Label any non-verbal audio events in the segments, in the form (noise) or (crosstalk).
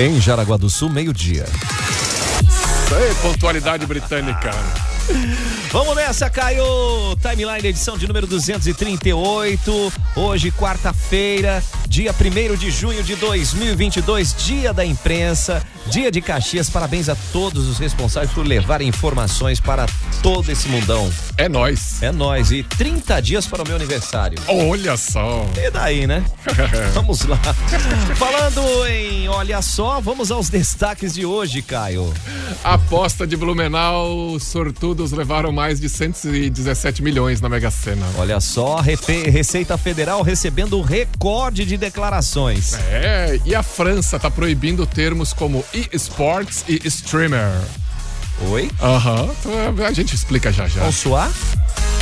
Em Jaraguá do Sul, meio-dia. Ei, pontualidade britânica. Vamos nessa, Caio! Timeline, edição de número 238. Hoje, quarta-feira, dia 1 de junho de 2022, dia da imprensa, dia de Caxias. Parabéns a todos os responsáveis por levar informações para todo esse mundão. É nós. É nós. E 30 dias para o meu aniversário. Olha só. E daí, né? (laughs) vamos lá. Falando em olha só, vamos aos destaques de hoje, Caio. Aposta de Blumenau, sortudos levaram mais de 117 milhões na Mega Sena. Olha só, Receita Federal recebendo recorde de declarações. É, e a França tá proibindo termos como e-sports e streamer. Oi? Aham, uhum. a gente explica já já. Suar?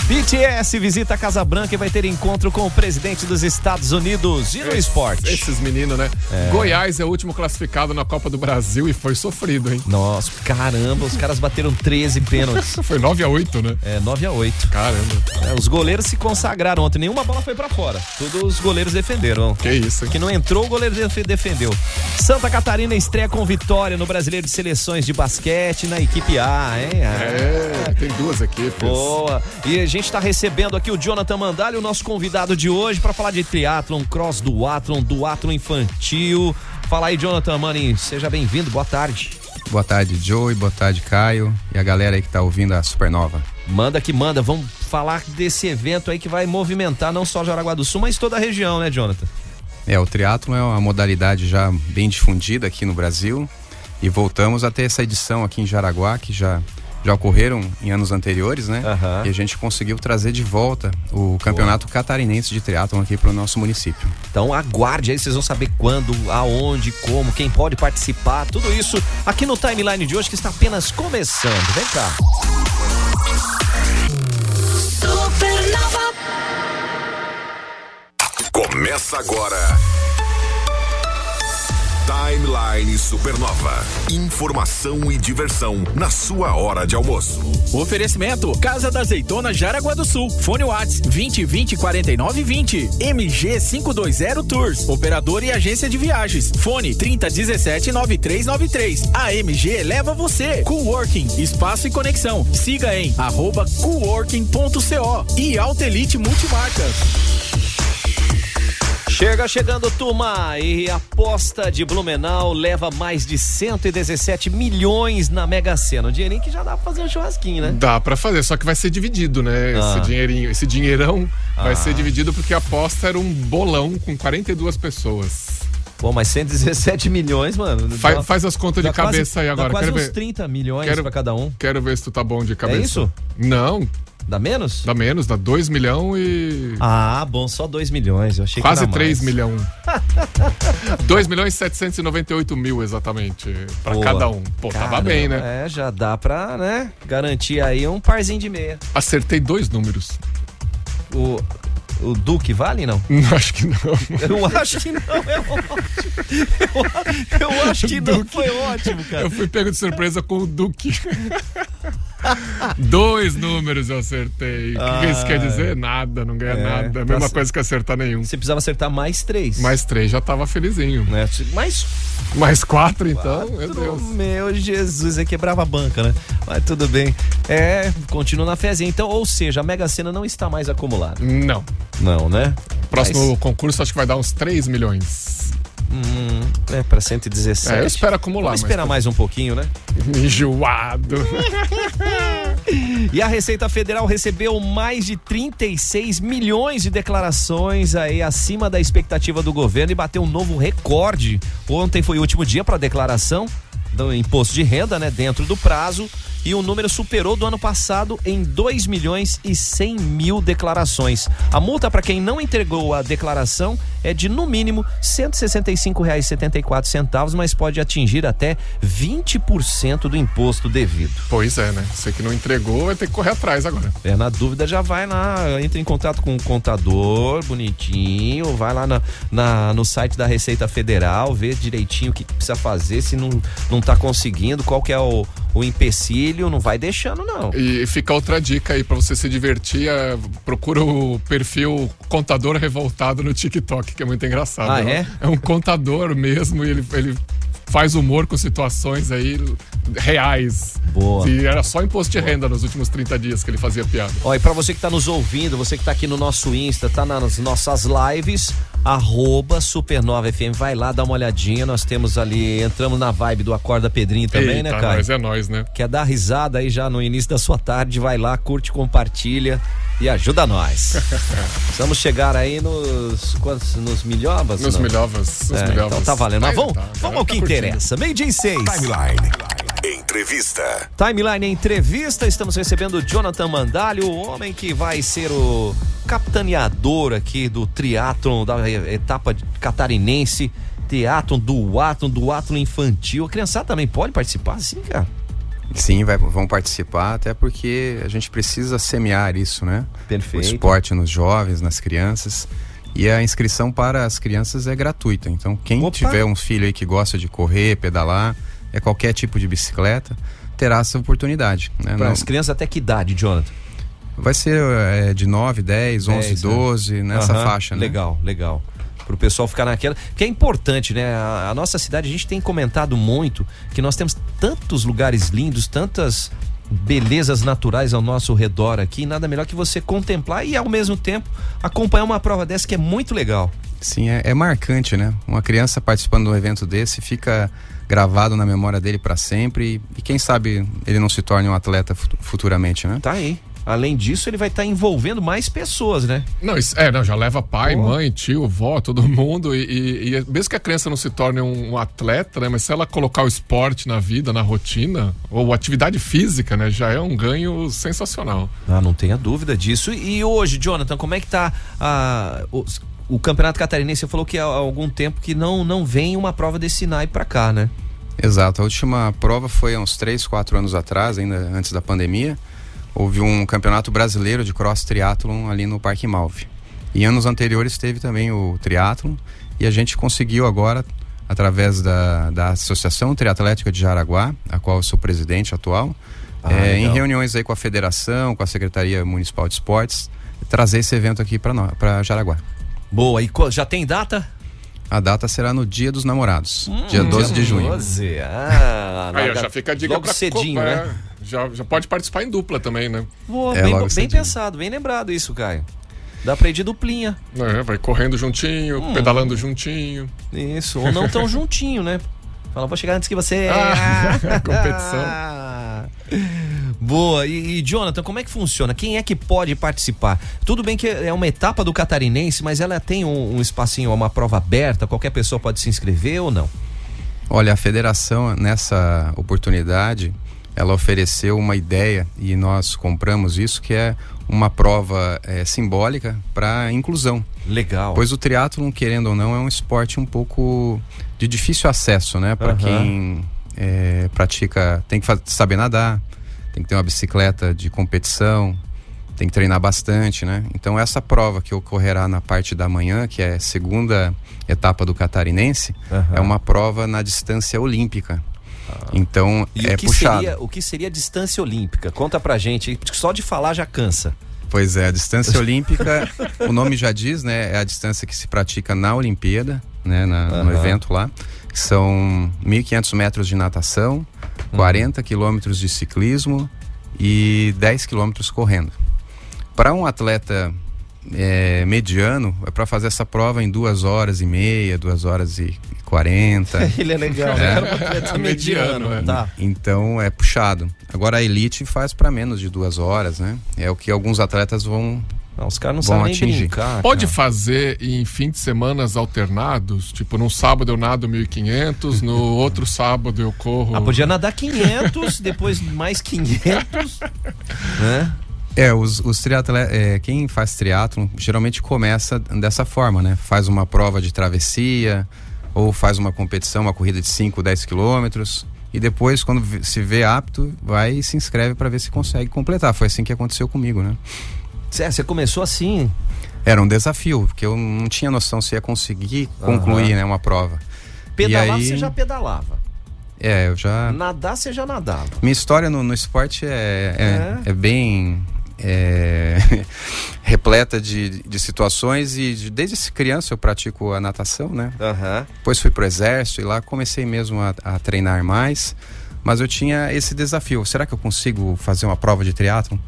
BTS visita a Casa Branca e vai ter encontro com o presidente dos Estados Unidos e no esporte. Esses meninos, né? É. Goiás é o último classificado na Copa do Brasil e foi sofrido, hein? Nossa, caramba, os caras bateram 13 pênaltis. (laughs) foi 9 a 8 né? É, 9 a 8 Caramba. É, os goleiros se consagraram ontem, nenhuma bola foi para fora. Todos os goleiros defenderam. Que isso, hein? Que não entrou, o goleiro defendeu. Santa Catarina estreia com vitória no Brasileiro de Seleções de Basquete na equipe Hein? Ah. É, tem duas equipes. Boa. E a gente está recebendo aqui o Jonathan Mandalho, o nosso convidado de hoje, para falar de triatlon, cross duatlon, duatlon infantil. Fala aí, Jonathan Mani, seja bem-vindo, boa tarde. Boa tarde, Joey, boa tarde, Caio e a galera aí que tá ouvindo a Supernova. Manda que manda, vamos falar desse evento aí que vai movimentar não só Jaraguá do Sul, mas toda a região, né, Jonathan? É, o triatlon é uma modalidade já bem difundida aqui no Brasil e voltamos a ter essa edição aqui em Jaraguá, que já já ocorreram em anos anteriores, né? Uhum. E a gente conseguiu trazer de volta o campeonato Boa. catarinense de triatlon aqui para o nosso município. Então aguarde aí, vocês vão saber quando, aonde, como, quem pode participar, tudo isso aqui no timeline de hoje que está apenas começando. Vem cá. Supernova. Começa agora Timeline Supernova. Informação e diversão na sua hora de almoço. Oferecimento: Casa da Azeitona Jaraguá do Sul. Fone Whats 20 20 49 20. MG 520 Tours. Operador e agência de viagens. Fone 30 17 9393. A MG leva você. Coworking, espaço e conexão. Siga em arroba coworking.co e Altelite Multimarcas. Chega chegando, turma! E a aposta de Blumenau leva mais de 117 milhões na Mega Sena. Um dinheirinho que já dá pra fazer um churrasquinho, né? Dá pra fazer, só que vai ser dividido, né? Ah. Esse dinheirinho, esse dinheirão ah. vai ser dividido porque a aposta era um bolão com 42 pessoas. Pô, mas 117 milhões, mano. Faz, faz as contas de cabeça quase, aí agora. Dá quase quero uns ver. 30 milhões quero, pra cada um. Quero ver se tu tá bom de cabeça. É isso? Não, Dá menos? Dá menos, dá 2 milhões e. Ah, bom, só 2 milhões. Eu achei Quase que 3 milhões. 2 milhões e 798 mil, exatamente. Pra Boa. cada um. Pô, tava bem, né? É, já dá pra, né? Garantir aí um parzinho de meia. Acertei dois números. O, o Duque vale, não? (laughs) não? Acho que não. Eu (laughs) acho que não, é ótimo. Eu, eu acho que Duque. não foi ótimo, cara. Eu fui pego de surpresa com o Duque. (laughs) Dois números eu acertei. O ah, que isso quer dizer? Nada, não ganha é, nada. Mesma coisa que acertar nenhum. Você precisava acertar mais três. Mais três, já tava felizinho. Né? Mais. Mais quatro, então? Quatro, meu Deus. Meu Jesus, aí quebrava a banca, né? Mas tudo bem. É, continua na fezinha. Então, ou seja, a Mega Sena não está mais acumulada. Não. Não, né? Próximo Mas... concurso acho que vai dar uns 3 milhões. Hum, é, para 117. É, eu espero acumular. Vamos esperar mais um pouquinho, né? Enjoado. (laughs) e a Receita Federal recebeu mais de 36 milhões de declarações aí acima da expectativa do governo e bateu um novo recorde. Ontem foi o último dia para declaração do imposto de renda, né, dentro do prazo e o número superou do ano passado em 2 milhões e 100 mil declarações. A multa para quem não entregou a declaração é de no mínimo R$ 165,74, mas pode atingir até 20% do imposto devido. Pois é, né? Você que não entregou vai ter que correr atrás agora. É, na dúvida já vai lá, entra em contato com o contador, bonitinho, vai lá na, na no site da Receita Federal, vê direitinho o que precisa fazer, se não, não tá conseguindo, qual que é o, o empecilho, não vai deixando não. E fica outra dica aí para você se divertir, é, procura o perfil Contador Revoltado no TikTok, que é muito engraçado. Ah, é? É um contador mesmo e ele, ele faz humor com situações aí reais. Boa. E era só imposto de renda nos últimos 30 dias que ele fazia piada. Olha, e pra você que tá nos ouvindo, você que tá aqui no nosso Insta, tá nas nossas lives, arroba Supernova FM, vai lá, dá uma olhadinha, nós temos ali, entramos na vibe do Acorda Pedrinho também, né, Eita, né, cara? Mas é nós, né? Quer dar risada aí já no início da sua tarde, vai lá, curte, compartilha e ajuda nós. (laughs) Vamos chegar aí nos quantos, nos milhovas? Nos não? milhovas, nos É, milhovas. Então tá valendo. Mas vamos, tá, vamos ao que tá interessa. Meio dia em seis. Timeline. Entrevista. Timeline Entrevista, estamos recebendo o Jonathan Mandalho, o homem que vai ser o capitaneador aqui do triatlon, da etapa catarinense, triatlon, duatlon, duatlon infantil. A criançada também pode participar, sim, cara? Sim, vai, vão participar, até porque a gente precisa semear isso, né? Perfeito. O esporte nos jovens, nas crianças. E a inscrição para as crianças é gratuita. Então, quem Opa. tiver um filho aí que gosta de correr, pedalar, é qualquer tipo de bicicleta, terá essa oportunidade. Né? Para as crianças até que idade, Jonathan? vai ser é, de 9, 10, 11, 10, né? 12, nessa Aham, faixa, né? Legal, legal. Pro pessoal ficar naquela. Que é importante, né? A, a nossa cidade, a gente tem comentado muito que nós temos tantos lugares lindos, tantas belezas naturais ao nosso redor aqui, nada melhor que você contemplar e ao mesmo tempo acompanhar uma prova dessa que é muito legal. Sim, é, é marcante, né? Uma criança participando de um evento desse fica gravado na memória dele para sempre e, quem sabe ele não se torne um atleta fu- futuramente, né? Tá aí. Além disso, ele vai estar envolvendo mais pessoas, né? Não, isso, é, não, já leva pai, Pô. mãe, tio, vó, todo mundo. E, e- e mesmo que a criança não se torne um, um atleta, né? Mas se ela colocar o esporte na vida, na rotina, ou atividade física, né? Já é um ganho sensacional. Ah, não tenha dúvida disso. E hoje, Jonathan, como é que tá a, o, o Campeonato Catarinense? Você falou que há algum tempo que não, não vem uma prova desse naipe pra cá, né? Exato. A última prova foi há uns 3, 4 anos atrás, ainda antes da pandemia. Houve um campeonato brasileiro de cross triathlon ali no Parque Malve. Em anos anteriores teve também o triatlon e a gente conseguiu agora, através da, da Associação Triatlética de Jaraguá, a qual eu sou presidente atual, Ah, eh, em reuniões aí com a federação, com a Secretaria Municipal de Esportes, trazer esse evento aqui para Jaraguá. Boa, e já tem data? A data será no Dia dos Namorados, Hum, dia 12 de junho. 12. Ah, Aí ó, já fica a dica logo pra cedinho, né? é, já, já pode participar em dupla também, né? Boa, É, bem, logo bem pensado, bem lembrado isso, Caio. Dá pra ir de duplinha. É, vai correndo juntinho, Hum. pedalando juntinho. Isso, ou não tão (laughs) juntinho, né? Fala, vou chegar antes que você. Ah, (laughs) competição. Boa, e, e Jonathan, como é que funciona? Quem é que pode participar? Tudo bem que é uma etapa do catarinense, mas ela tem um, um espacinho, uma prova aberta, qualquer pessoa pode se inscrever ou não? Olha, a federação, nessa oportunidade, ela ofereceu uma ideia e nós compramos isso, que é uma prova eh, simbólica para inclusão. Legal. Pois o triatlon, querendo ou não, é um esporte um pouco de difícil acesso, né? Para Aham. quem eh, pratica, tem que saber nadar, tem que ter uma bicicleta de competição, tem que treinar bastante, né? Então essa prova que ocorrerá na parte da manhã, que é a segunda etapa do catarinense, Aham. é uma prova na distância olímpica. Então E é o, que puxado. seria, o que seria distância olímpica? Conta pra gente, porque só de falar já cansa. Pois é, a distância (laughs) olímpica, o nome já diz, né? É a distância que se pratica na Olimpíada, né? na- no Aham. evento lá. Que São 1.500 metros de natação, Uhum. 40 quilômetros de ciclismo e 10 quilômetros correndo. Para um atleta é, mediano, é para fazer essa prova em duas horas e meia, duas horas e 40. (laughs) Ele é legal, É. Era um atleta mediano, Mediano, é. tá? Então é puxado. Agora a elite faz para menos de duas horas, né? É o que alguns atletas vão. Não, os caras não Vão sabem nem atingir. brincar. Pode cara. fazer em fim de semanas alternados? Tipo, num sábado eu nado 1.500, no (laughs) outro sábado eu corro. Ah, podia nadar 500, depois mais 500, (laughs) né? É, os, os triatletas, é, quem faz triatlon geralmente começa dessa forma, né? Faz uma prova de travessia ou faz uma competição, uma corrida de 5, 10 quilômetros e depois, quando se vê apto, vai e se inscreve para ver se consegue completar. Foi assim que aconteceu comigo, né? Cê- Você começou assim, Era um desafio, porque eu não tinha noção se ia conseguir concluir, Aham. né, uma prova. pedalar aí- você já pedalava, É, eu já nadar você já nadava. Minha história no, no esporte é, é, é bem é, (laughs) repleta de, de situações e de, desde criança eu pratico a natação, né? Uhum. Depois fui pro exército e lá comecei mesmo a, a, treinar mais. Mas eu tinha esse desafio. Será que eu consigo fazer uma prova de triatlon?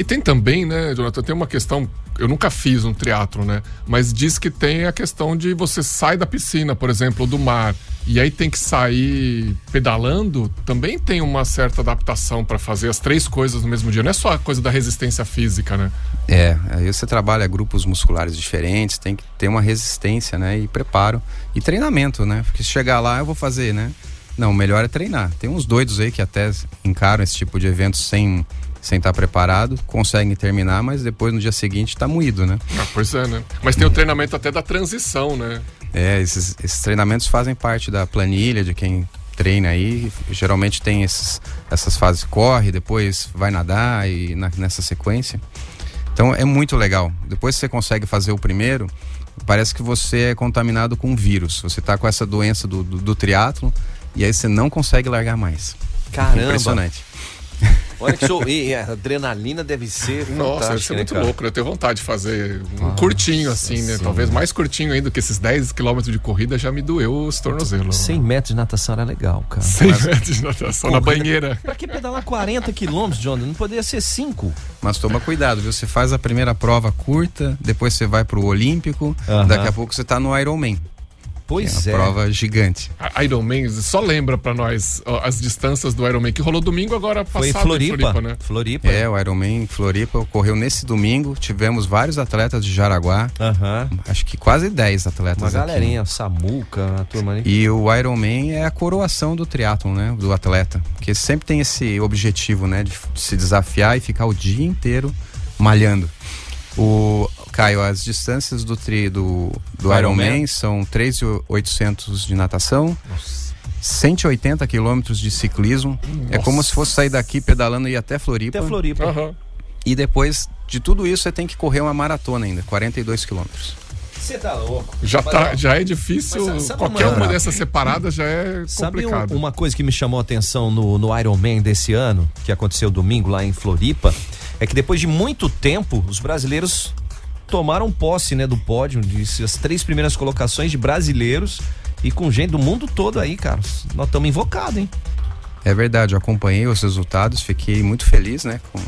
E tem também, né, Jonathan, tem uma questão. Eu nunca fiz um triatlo, né? Mas diz que tem a questão de você sai da piscina, por exemplo, ou do mar, e aí tem que sair pedalando. Também tem uma certa adaptação para fazer as três coisas no mesmo dia. Não é só a coisa da resistência física, né? É, aí você trabalha grupos musculares diferentes, tem que ter uma resistência, né? E preparo. E treinamento, né? Porque se chegar lá eu vou fazer, né? Não, o melhor é treinar. Tem uns doidos aí que até encaram esse tipo de evento sem sem estar preparado, conseguem terminar, mas depois no dia seguinte está moído, né? Ah, pois é, né? Mas tem o treinamento até da transição, né? É, esses, esses treinamentos fazem parte da planilha de quem treina aí. Geralmente tem esses, essas fases corre, depois vai nadar e na, nessa sequência. Então é muito legal. Depois que você consegue fazer o primeiro, parece que você é contaminado com um vírus. Você está com essa doença do, do, do triatlo e aí você não consegue largar mais. Caramba! Impressionante. (laughs) Olha que show. E a adrenalina deve ser. Nossa, deve ser né, muito louco. Né? Eu tenho vontade de fazer um Nossa, curtinho, assim, né? Sim. Talvez mais curtinho ainda, que esses 10 quilômetros de corrida já me doeu os tornozelos. 100 metros de natação era legal, cara. 100 Mas... metros de natação na banheira. Pra que pedalar 40 quilômetros, John? Não poderia ser 5. Mas toma cuidado, viu? Você faz a primeira prova curta, depois você vai pro Olímpico, uh -huh. daqui a pouco você tá no Ironman. Pois é. Uma prova gigante. A Ironman, só lembra para nós ó, as distâncias do Ironman que rolou domingo agora passado Foi em Floripa, em Floripa, né? Floripa. É, o Ironman Floripa ocorreu nesse domingo. Tivemos vários atletas de Jaraguá. Uhum. Acho que quase 10 atletas Uma galerinha, aqui. Samuca, a turma ali. E o Ironman é a coroação do triatlon, né? Do atleta. Porque sempre tem esse objetivo, né? De se desafiar e ficar o dia inteiro malhando. O, Caio, as distâncias do tri do, do Ironman são 3.800 de natação. Nossa. 180 quilômetros de ciclismo. Nossa. É como se fosse sair daqui pedalando e ir até Floripa. Até Floripa. Uhum. E depois de tudo isso, você tem que correr uma maratona ainda, 42 quilômetros. Você tá louco. Já, tá, já é difícil. Mas, qualquer uma, uma dessas separadas já é sabe complicado. Um, uma coisa que me chamou a atenção no, no Ironman desse ano, que aconteceu domingo lá em Floripa, é que depois de muito tempo, os brasileiros tomaram posse, né, do pódio, de as três primeiras colocações de brasileiros e com gente do mundo todo aí, cara. Nós estamos invocados, hein? É verdade, eu acompanhei os resultados, fiquei muito feliz, né, com,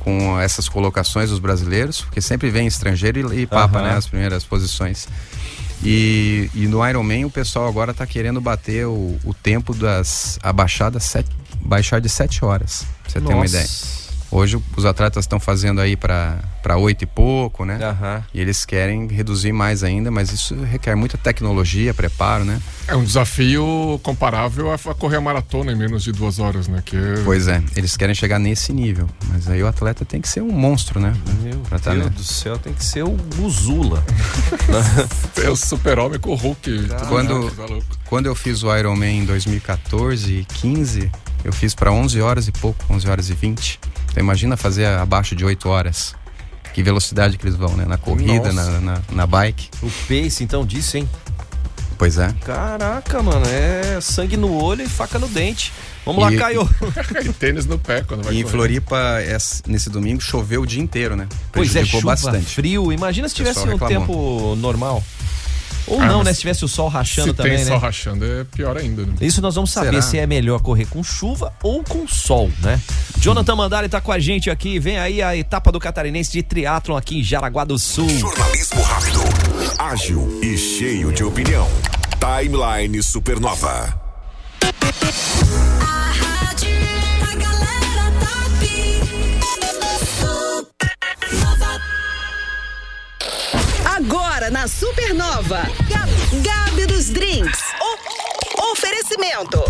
com essas colocações dos brasileiros, porque sempre vem estrangeiro e, e papa, uhum. né, as primeiras posições. E, e no Ironman o pessoal agora está querendo bater o, o tempo das abaixadas, sete, baixar de 7 horas, pra você Nossa. ter uma ideia. Hoje os atletas estão fazendo aí para oito e pouco, né? Uhum. E eles querem reduzir mais ainda, mas isso requer muita tecnologia, preparo, né? É um desafio comparável a correr a maratona em menos de duas horas, né? Que. Pois é, eles querem chegar nesse nível, mas aí o atleta tem que ser um monstro, né? Meu pra tá Deus tá, né? do céu, tem que ser o Guzula. (laughs) é o super-homem com o Hulk. Quando, tá quando eu fiz o Ironman em 2014 e 15, eu fiz para 11 horas e pouco, 11 horas e 20. Então imagina fazer abaixo de 8 horas. Que velocidade que eles vão, né? Na corrida, na, na, na, bike. O pace, então, disso, hein? Pois é. Caraca, mano, é sangue no olho e faca no dente. Vamos e, lá, Caio. (laughs) e tênis no pé quando vai E em Floripa, é, nesse domingo, choveu o dia inteiro, né? Pois é, chuva, bastante. frio. Imagina se tivesse um tempo normal. Ou ah, não, né? Se tivesse o sol rachando se também, tem né? sol rachando é pior ainda. Né? Isso nós vamos saber Será? se é melhor correr com chuva ou com sol, né? Jonathan Mandari tá com a gente aqui. Vem aí a etapa do catarinense de triatlon aqui em Jaraguá do Sul. Jornalismo rápido, ágil e cheio de opinião. Timeline Supernova. Agora na Supernova. Gabi, dos Drinks. O, oferecimento.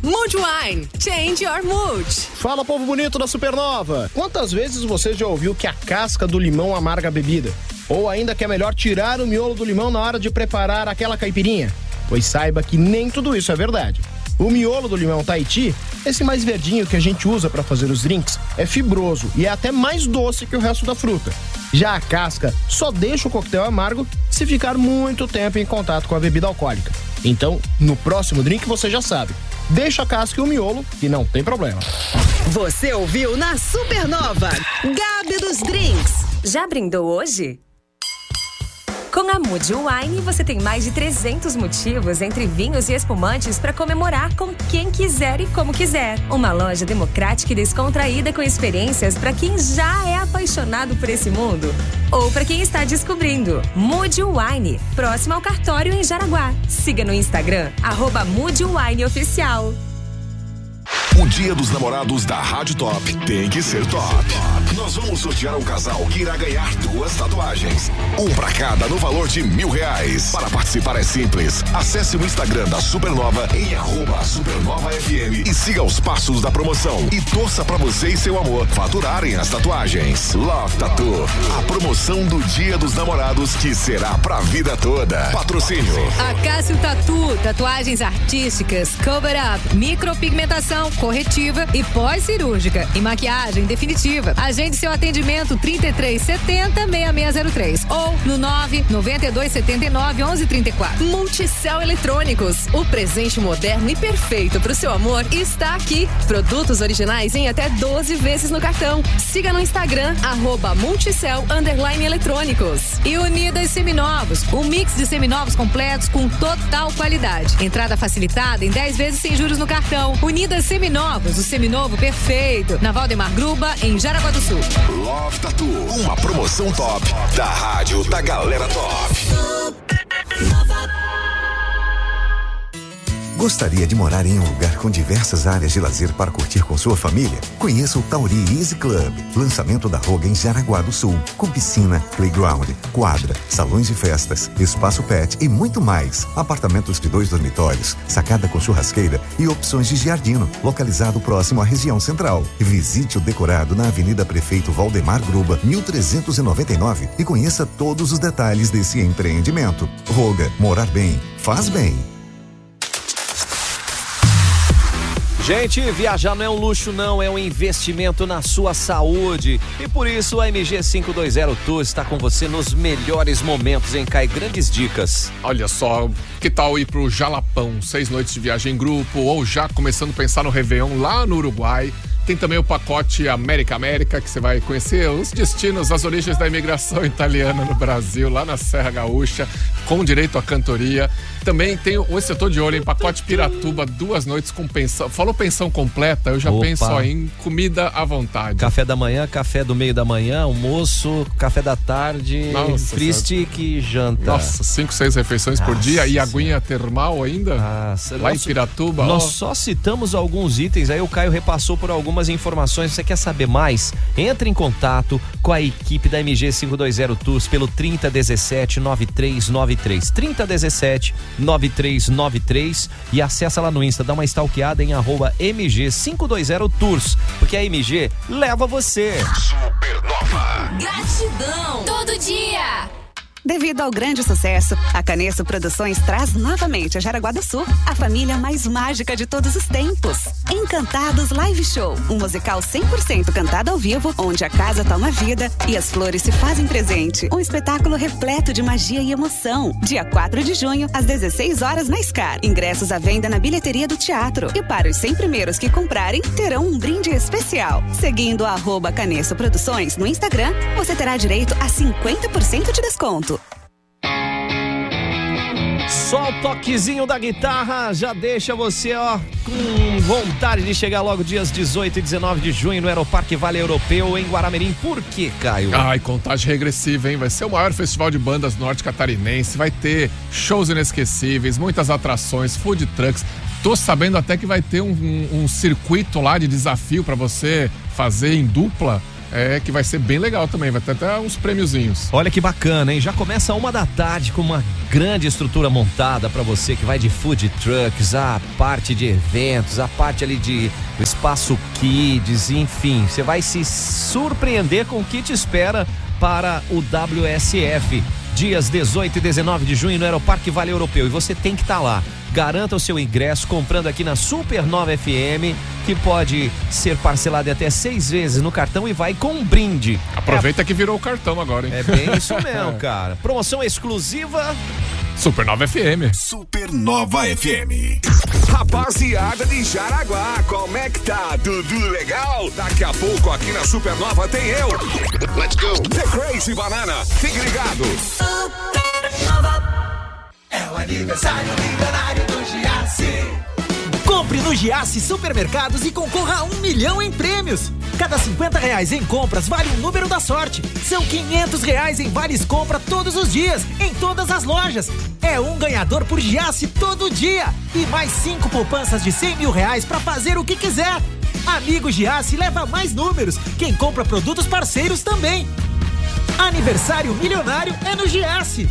Mood Wine. Change your mood. Fala, povo bonito da Supernova. Quantas vezes você já ouviu que a casca do limão amarga a bebida? Ou ainda que é melhor tirar o miolo do limão na hora de preparar aquela caipirinha? Pois saiba que nem tudo isso é verdade. O miolo do limão Tahiti, esse mais verdinho que a gente usa para fazer os drinks, é fibroso e é até mais doce que o resto da fruta. Já a casca só deixa o coquetel amargo se ficar muito tempo em contato com a bebida alcoólica. Então, no próximo drink você já sabe. deixa a casca e o miolo, que não tem problema. Você ouviu na Supernova, Gabi dos Drinks. Já brindou hoje? Com a Mood Wine, você tem mais de 300 motivos entre vinhos e espumantes para comemorar com quem quiser e como quiser. Uma loja democrática e descontraída com experiências para quem já é apaixonado por esse mundo ou para quem está descobrindo. Mood Wine, próximo ao cartório em Jaraguá. Siga no Instagram, arroba Mood Wine Oficial. O Dia dos Namorados da Rádio Top tem que ser top. Nós vamos sortear um casal que irá ganhar duas tatuagens. Um para cada no valor de mil reais. Para participar é simples. Acesse o Instagram da Supernova em arroba Supernova FM e siga os passos da promoção. E torça para você e seu amor faturarem as tatuagens. Love Tattoo. A promoção do Dia dos Namorados que será pra vida toda. Patrocínio. Acácio Tatu, tatuagens artísticas, cover up, micropigmentação, corretiva e pós-cirúrgica e maquiagem definitiva. Agende seu atendimento 3370 6603 ou no 99279 1134. Multicel Eletrônicos, o presente moderno e perfeito para o seu amor está aqui. Produtos originais em até 12 vezes no cartão. Siga no Instagram arroba Multicel underline eletrônicos. E Unidas Seminovos, um mix de seminovos completos com total qualidade. Entrada facilitada em 10 vezes sem juros no cartão. Unidas Seminovos o seminovo perfeito. Na Valdemar Gruba, em Jaraguá do Sul. Love Tattoo, uma promoção top da rádio da galera top. Gostaria de morar em um lugar com diversas áreas de lazer para curtir com sua família? Conheça o Tauri Easy Club, lançamento da Roga em Jaraguá do Sul, com piscina, playground, quadra, salões de festas, espaço pet e muito mais. Apartamentos de dois dormitórios, sacada com churrasqueira e opções de giardino, localizado próximo à região central. Visite o decorado na Avenida Prefeito Valdemar Gruba, 1399 e conheça todos os detalhes desse empreendimento. Roga, morar bem, faz bem. Gente, viajar não é um luxo, não, é um investimento na sua saúde. E por isso a MG 520 Tour está com você nos melhores momentos em Cai Grandes Dicas. Olha só, que tal ir pro Jalapão? Seis noites de viagem em grupo, ou já começando a pensar no Réveillon lá no Uruguai. Tem também o pacote América América, que você vai conhecer os destinos, as origens da imigração (laughs) italiana no Brasil, lá na Serra Gaúcha, com direito à cantoria. Também tem o Tô de Olho em pacote Piratuba, duas noites com pensão. Falou pensão completa, eu já Opa. penso ó, em comida à vontade. Café da manhã, café do meio da manhã, almoço, café da tarde, triste que janta. Nossa, cinco, seis refeições Nossa, por dia e aguinha termal ainda? Nossa, lá em Piratuba. Nós ó. só citamos alguns itens, aí o Caio repassou por algumas informações. Você quer saber mais? Entre em contato com a equipe da MG 520 Tours pelo 3017 9393. 3017 9393 e acessa lá no Insta, dá uma stalkeada em arroba MG 520 Tours, porque a MG leva você. Supernova. Gratidão. Todo dia. Devido ao grande sucesso, a Canesso Produções traz novamente a Jaraguá do Sul a família mais mágica de todos os tempos. Encantados Live Show, um musical 100% cantado ao vivo, onde a casa toma vida e as flores se fazem presente. Um espetáculo repleto de magia e emoção. Dia 4 de junho, às 16 horas na Scar. Ingressos à venda na bilheteria do teatro. E para os 100 primeiros que comprarem, terão um brinde especial. Seguindo a arroba Canesso Produções no Instagram, você terá direito a 50% de desconto. Só o toquezinho da guitarra já deixa você, ó, com vontade de chegar logo dias 18 e 19 de junho no Aeroparque Vale Europeu em Guaramirim. Por quê, Caio? Ai, contagem regressiva, hein? Vai ser o maior festival de bandas norte catarinense, vai ter shows inesquecíveis, muitas atrações, food trucks. Tô sabendo até que vai ter um, um, um circuito lá de desafio para você fazer em dupla é, que vai ser bem legal também, vai ter até uns prêmiozinhos. Olha que bacana, hein? Já começa uma da tarde com uma grande estrutura montada para você que vai de food trucks, a parte de eventos, a parte ali de espaço kids, enfim, você vai se surpreender com o que te espera para o WSF. Dias 18 e 19 de junho no Aeroparque Vale Europeu e você tem que estar tá lá. Garanta o seu ingresso comprando aqui na Supernova FM, que pode ser parcelado até seis vezes no cartão e vai com um brinde. Aproveita é... que virou o cartão agora, hein? É bem isso (laughs) mesmo, cara. Promoção exclusiva. Supernova FM. Supernova FM. Rapaziada de Jaraguá, como é que tá? Tudo legal? Daqui a pouco aqui na Supernova tem eu. Let's go. The Crazy Banana. Fique ligado. Supernova. Aniversário milionário do Giasse. Compre no Giasse Supermercados e concorra a um milhão em prêmios. Cada 50 reais em compras vale um número da sorte. São 500 reais em vales compra todos os dias, em todas as lojas. É um ganhador por Giasse todo dia. E mais cinco poupanças de 100 mil reais para fazer o que quiser. Amigo Giasse leva mais números. Quem compra produtos parceiros também. Aniversário milionário é no Giasse.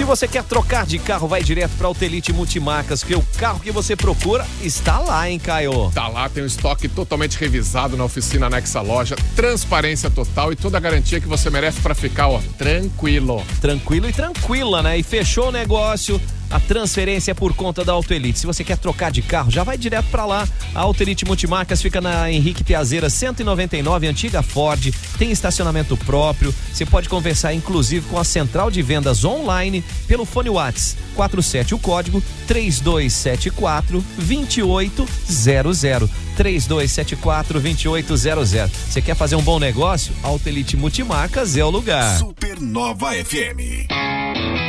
Se você quer trocar de carro, vai direto para Autelite Multimarcas, que o carro que você procura está lá, hein, Caio? Tá lá, tem um estoque totalmente revisado na oficina anexa loja, transparência total e toda a garantia que você merece para ficar, ó, tranquilo. Tranquilo e tranquila, né? E fechou o negócio a transferência é por conta da Auto Elite. Se você quer trocar de carro, já vai direto para lá. A Auto Elite Multimarcas fica na Henrique Piazeira 199, antiga Ford. Tem estacionamento próprio. Você pode conversar inclusive com a central de vendas online pelo fone Whats 47 o código 3274 2800. 3274 2800. Você quer fazer um bom negócio? Auto Elite Multimarcas é o lugar. Supernova FM.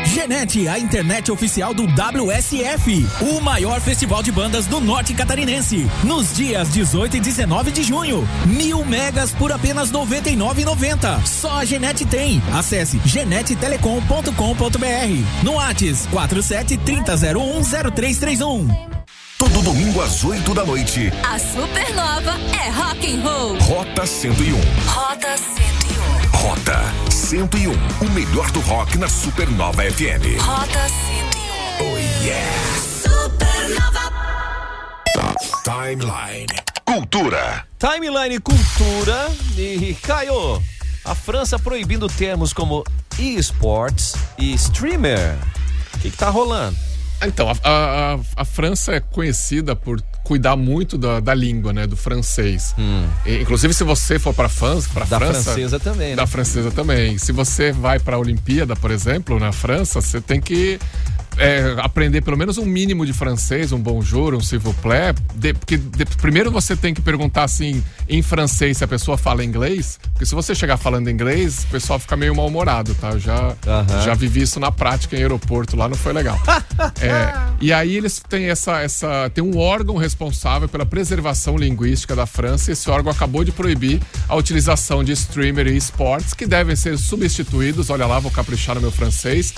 Genete, a internet oficial do WSF, o maior festival de bandas do norte catarinense. Nos dias 18 e 19 de junho, mil megas por apenas R$ 99,90. Só a Genete tem. Acesse genetetelecom.com.br. No Whats 47 3001 0331. Todo domingo às 8 da noite. A Supernova é rock and roll. Rota 101. Rota 101. Rota 101. O melhor do rock na Supernova FM. Rota 101. Oh yeah. Supernova. Timeline. Cultura. Timeline Cultura e Caio. A França proibindo termos como e-sports e streamer. O que, que tá rolando? Então, a, a, a, França é conhecida por cuidar muito da, da língua, né? Do francês. Hum. E, inclusive, se você for para França, para da França, francesa também. Da né? francesa também. Se você vai para a Olimpíada, por exemplo, na França, você tem que é, aprender pelo menos um mínimo de francês, um bonjour, um s'il vous plaît, de, porque de, primeiro você tem que perguntar assim em francês se a pessoa fala inglês, porque se você chegar falando inglês, o pessoal fica meio mal-humorado, tá? Eu já, uhum. já vivi isso na prática em aeroporto lá, não foi legal. (laughs) é, e aí eles têm essa, essa. Tem um órgão responsável pela preservação linguística da França, e esse órgão acabou de proibir a utilização de streamer e esportes que devem ser substituídos. Olha lá, vou caprichar no meu francês.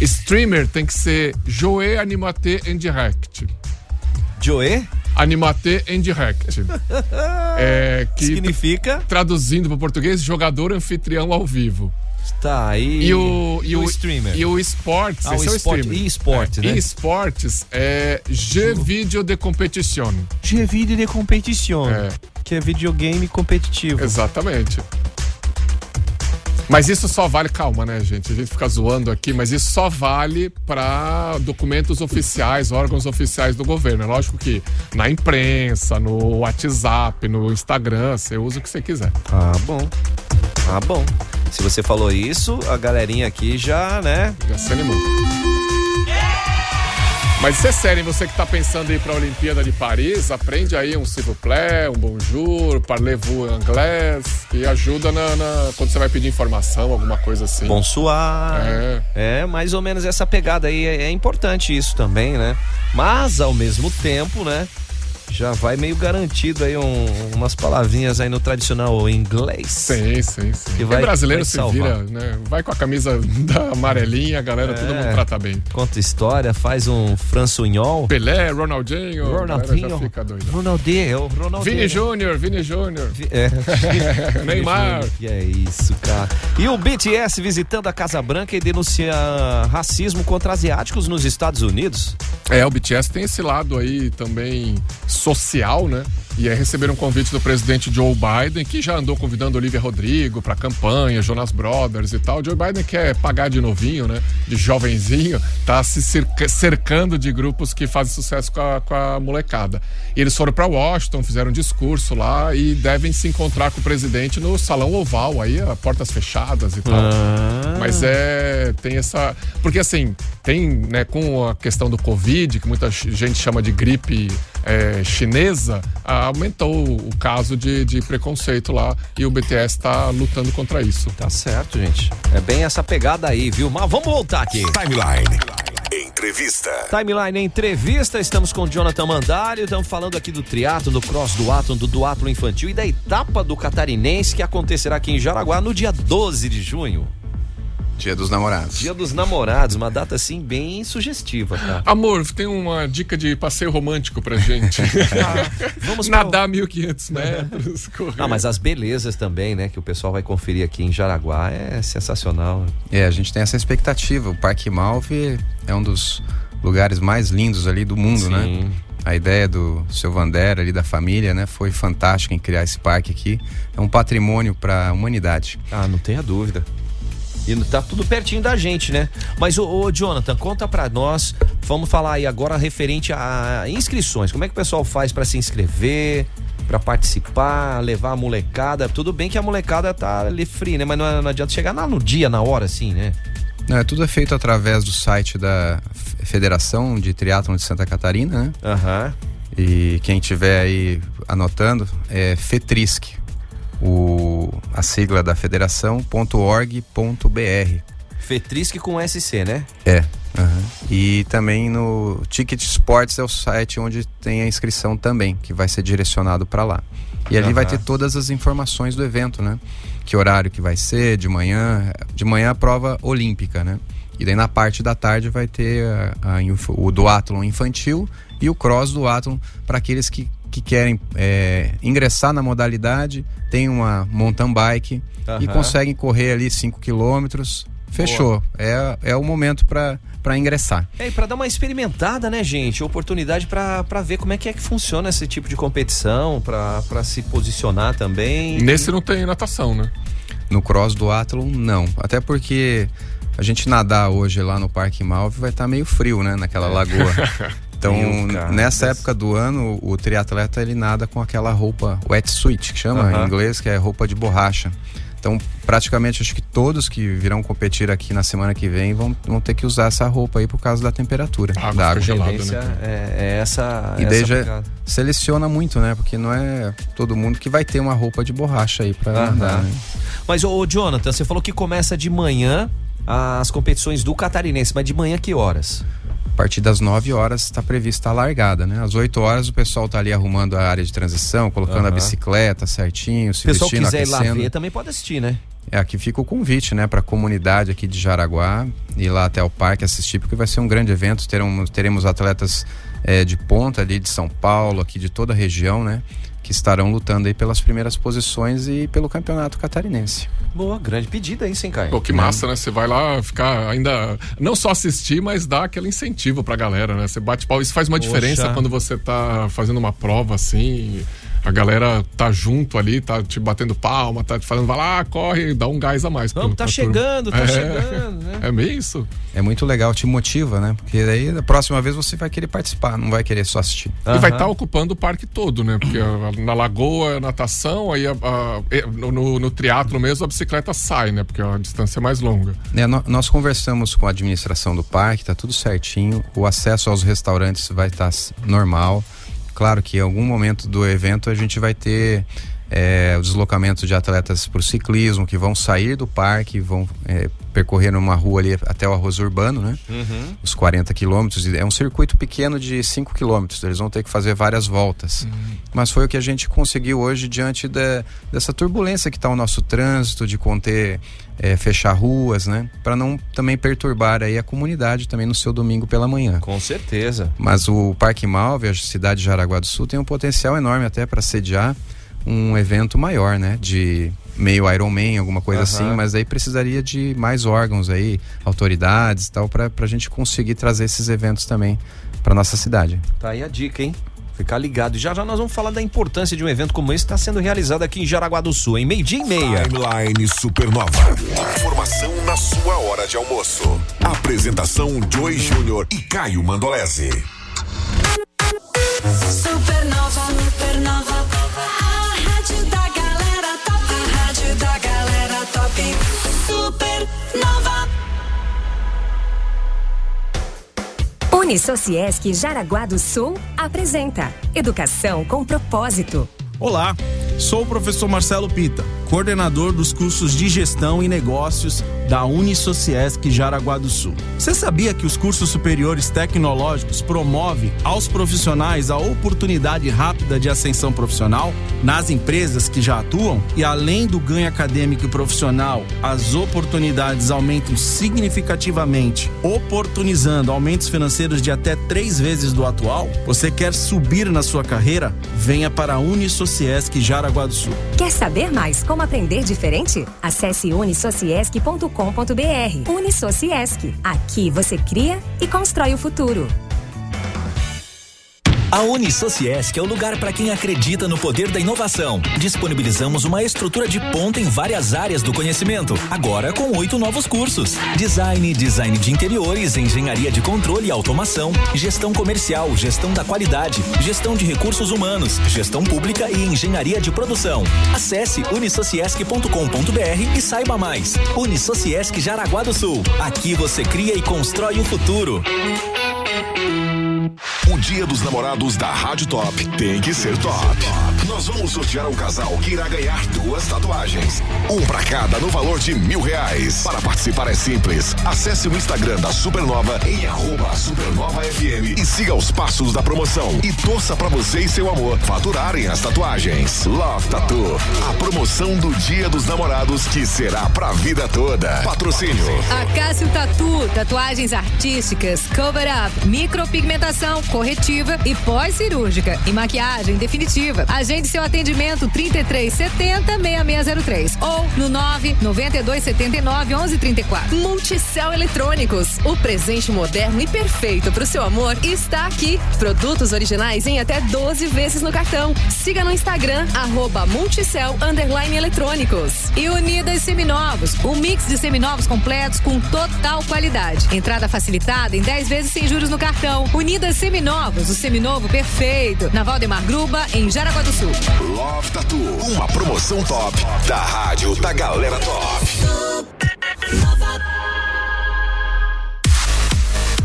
Streamer tem que ser Joé Animaté en Direct. Joé? Animaté en Direct. (laughs) é, que Significa? Traduzindo para o português, jogador anfitrião ao vivo. Tá, e, e o, e o, o streamer. E o esportes, ah, o esporte, é e esporte, é, né? E esportes é Jeux Video de Competition. Jeux Video de Competition. É. Que é videogame competitivo. Exatamente. Mas isso só vale, calma, né, gente? A gente fica zoando aqui, mas isso só vale para documentos oficiais, órgãos oficiais do governo. É lógico que na imprensa, no WhatsApp, no Instagram, você usa o que você quiser. Ah, bom. Ah, bom. Se você falou isso, a galerinha aqui já, né? Já se animou. Mas isso é sério, você que está pensando em ir para a Olimpíada de Paris, aprende aí um s'il vous plaît, um bonjour, parlez-vous anglais, que ajuda na, na, quando você vai pedir informação, alguma coisa assim. Bonsoir. É. é mais ou menos essa pegada aí. É, é importante isso também, né? Mas, ao mesmo tempo, né? Já vai meio garantido aí um, umas palavrinhas aí no tradicional inglês. Sim, sim, sim. Que vai, e brasileiro vai se vira, né? Vai com a camisa (laughs) da amarelinha, a galera, é, todo mundo trata bem. Conta história, faz um fransunhol. Pelé, Ronaldinho, Ronaldinho, fica doido. Ronaldinho, Ronaldinho. Vini Júnior, Vini Júnior. É. (laughs) Neymar. Que é isso, cara. E o BTS visitando a Casa Branca e denuncia racismo contra asiáticos nos Estados Unidos. É, o BTS tem esse lado aí também social, né? E aí receberam um convite do presidente Joe Biden, que já andou convidando Olivia Rodrigo para campanha, Jonas Brothers e tal. Joe Biden quer pagar de novinho, né? De jovenzinho, tá se cercando de grupos que fazem sucesso com a, com a molecada. E eles foram para Washington, fizeram um discurso lá e devem se encontrar com o presidente no salão oval, aí, a portas fechadas e tal. Ah. Mas é. Tem essa. Porque assim, tem, né, com a questão do Covid, que muita gente chama de gripe é, chinesa, aumentou o caso de, de, preconceito lá e o BTS está lutando contra isso. Tá certo, gente. É bem essa pegada aí, viu? Mas vamos voltar aqui. Timeline. Entrevista. Timeline Entrevista, estamos com o Jonathan Mandário, estamos falando aqui do triatlo, do cross do atom, do duatlo infantil e da etapa do catarinense que acontecerá aqui em Jaraguá no dia 12 de junho. Dia dos Namorados. Dia dos Namorados, uma data assim bem sugestiva, tá? Amor, tem uma dica de passeio romântico pra gente. ah, (laughs) vamos nadar pra... 1.500 metros. (laughs) Correr. Ah, mas as belezas também, né, que o pessoal vai conferir aqui em Jaraguá é sensacional. É, a gente tem essa expectativa. O Parque Malve é um dos lugares mais lindos ali do mundo, né? Sim. né? A ideia do seu Vandera ali da família, né, foi fantástica em criar esse parque aqui. É um patrimônio para a humanidade. Ah, não tenha dúvida. E tá tudo pertinho da gente, né? Mas, ô, ô Jonathan, conta pra nós. Vamos falar aí agora referente a inscrições. Como é que o pessoal faz para se inscrever? para participar, levar a molecada. Tudo bem que a molecada tá ali free, né? Mas não, não adianta chegar lá no dia, na hora, assim, né? Não, é, tudo é feito através do site da Federação de Triatlon de Santa Catarina, né? Aham. Uhum. E quem tiver aí anotando é FETRISC, o, a sigla da federação.org.br. Fetrisque com SC, né? É. Uhum. E também no Ticket Sports é o site onde tem a inscrição também, que vai ser direcionado para lá. E ali uhum. vai ter todas as informações do evento, né? Que horário que vai ser, de manhã. De manhã a prova olímpica, né? E daí na parte da tarde vai ter a, a, o duatlon infantil e o cross duatlon para aqueles que que querem é, ingressar na modalidade, tem uma mountain bike uhum. e conseguem correr ali 5 quilômetros. Fechou. É, é o momento para para ingressar. É, e para dar uma experimentada, né, gente? Oportunidade para ver como é que é que funciona esse tipo de competição, para se posicionar também. Nesse não tem natação, né? No cross do Athlon, não. Até porque a gente nadar hoje lá no Parque Malve vai estar tá meio frio, né? Naquela é. lagoa. (laughs) Então, nessa época do ano, o triatleta ele nada com aquela roupa wetsuit, que chama em inglês, que é roupa de borracha. Então, praticamente, acho que todos que virão competir aqui na semana que vem vão, vão ter que usar essa roupa aí por causa da temperatura. A água da água gelada, né? É, é, essa. E daí já seleciona muito, né? Porque não é todo mundo que vai ter uma roupa de borracha aí pra andar. Né? Mas, ô, ô, Jonathan, você falou que começa de manhã as competições do Catarinense, mas de manhã que horas? Partir das 9 horas está prevista a largada, né? Às 8 horas o pessoal está ali arrumando a área de transição, colocando uhum. a bicicleta certinho, se pessoal vestindo, quiser aquecendo. ir lá ver também pode assistir, né? É, aqui fica o convite, né, para a comunidade aqui de Jaraguá, ir lá até o parque assistir, porque vai ser um grande evento. Teremos, teremos atletas é, de ponta ali de São Paulo, aqui de toda a região, né? Que estarão lutando aí pelas primeiras posições e pelo campeonato catarinense. Boa, grande pedida aí, sem cair. Pô, que massa, né? Você vai lá ficar ainda. Não só assistir, mas dar aquele incentivo pra galera, né? Você bate pau. Isso faz uma Poxa. diferença quando você tá fazendo uma prova assim a galera tá junto ali, tá te batendo palma, tá te falando, vai lá, corre, dá um gás a mais. Vamos, tá chegando, turma. tá é, chegando, né? (laughs) É meio isso. É muito legal, te motiva, né? Porque daí da próxima vez você vai querer participar, não vai querer só assistir. E uhum. vai estar tá ocupando o parque todo, né? Porque na lagoa, natação, aí a, a, no, no triatlo mesmo a bicicleta sai, né? Porque a distância é mais longa. É, no, nós conversamos com a administração do parque, tá tudo certinho, o acesso aos restaurantes vai estar tá normal. Claro que em algum momento do evento a gente vai ter é, o deslocamento de atletas para o ciclismo que vão sair do parque, vão é, percorrer uma rua ali até o arroz urbano, né? Uhum. Os 40 quilômetros. É um circuito pequeno de 5 quilômetros. Eles vão ter que fazer várias voltas. Uhum. Mas foi o que a gente conseguiu hoje diante de, dessa turbulência que está o nosso trânsito, de conter, é, fechar ruas, né? Para não também perturbar aí a comunidade também no seu domingo pela manhã. Com certeza. Mas o Parque Malve, a cidade de Jaraguá do Sul, tem um potencial enorme até para sediar um evento maior, né? De meio Ironman, alguma coisa uhum. assim, mas aí precisaria de mais órgãos aí, autoridades e tal, para a gente conseguir trazer esses eventos também para nossa cidade. Tá aí a dica, hein? Ficar ligado. E já já nós vamos falar da importância de um evento como esse que está sendo realizado aqui em Jaraguá do Sul, em meio-dia e meia. Timeline Supernova. Informação na sua hora de almoço. Apresentação Joy Júnior e Caio Mandolese. Supernova, supernova. Top. Supernova. Unisociesc Jaraguá do Sul apresenta Educação com Propósito. Olá, sou o professor Marcelo Pita, coordenador dos cursos de Gestão e Negócios da Unisociesc Jaraguá do Sul. Você sabia que os cursos superiores tecnológicos promovem aos profissionais a oportunidade rápida de ascensão profissional nas empresas que já atuam? E além do ganho acadêmico e profissional, as oportunidades aumentam significativamente, oportunizando aumentos financeiros de até três vezes do atual? Você quer subir na sua carreira? Venha para a Unisociesc Jaraguá do Sul. Quer saber mais como aprender diferente? Acesse unisociesc.com.br. Unisociesc. Aqui você cria e constrói o futuro. A Unisociesc é o lugar para quem acredita no poder da inovação. Disponibilizamos uma estrutura de ponta em várias áreas do conhecimento, agora com oito novos cursos: design, design de interiores, engenharia de controle e automação, gestão comercial, gestão da qualidade, gestão de recursos humanos, gestão pública e engenharia de produção. Acesse unisociesc.com.br e saiba mais. Unisociesc Jaraguá do Sul. Aqui você cria e constrói o futuro. O Dia dos Namorados da Rádio Top tem que ser top. Nós vamos sortear um casal que irá ganhar duas tatuagens. Um pra cada no valor de mil reais. Para participar é simples. Acesse o Instagram da Supernova em arroba Supernova FM e siga os passos da promoção. E torça pra você e seu amor faturarem as tatuagens. Love Tattoo, a promoção do Dia dos Namorados que será pra vida toda. Patrocínio. Acácio Tatu, tatuagens artísticas, cover-up, micropigmentação, corretiva e pós-cirúrgica e maquiagem definitiva. Agende seu atendimento 3370 6603 ou no 992 79 1134. Multicel Eletrônicos, o presente moderno e perfeito para o seu amor está aqui. Produtos originais em até 12 vezes no cartão. Siga no Instagram, arroba Multicel Underline Eletrônicos. E Unidas Seminovos, um mix de seminovos completos com total qualidade. Entrada facilitada em 10 vezes sem juros no cartão. Unidas Seminovos, o seminovo perfeito. Na Valdemar Gruba, em Jaraguá do Sul. Love Tattoo, uma promoção top da rádio da galera top.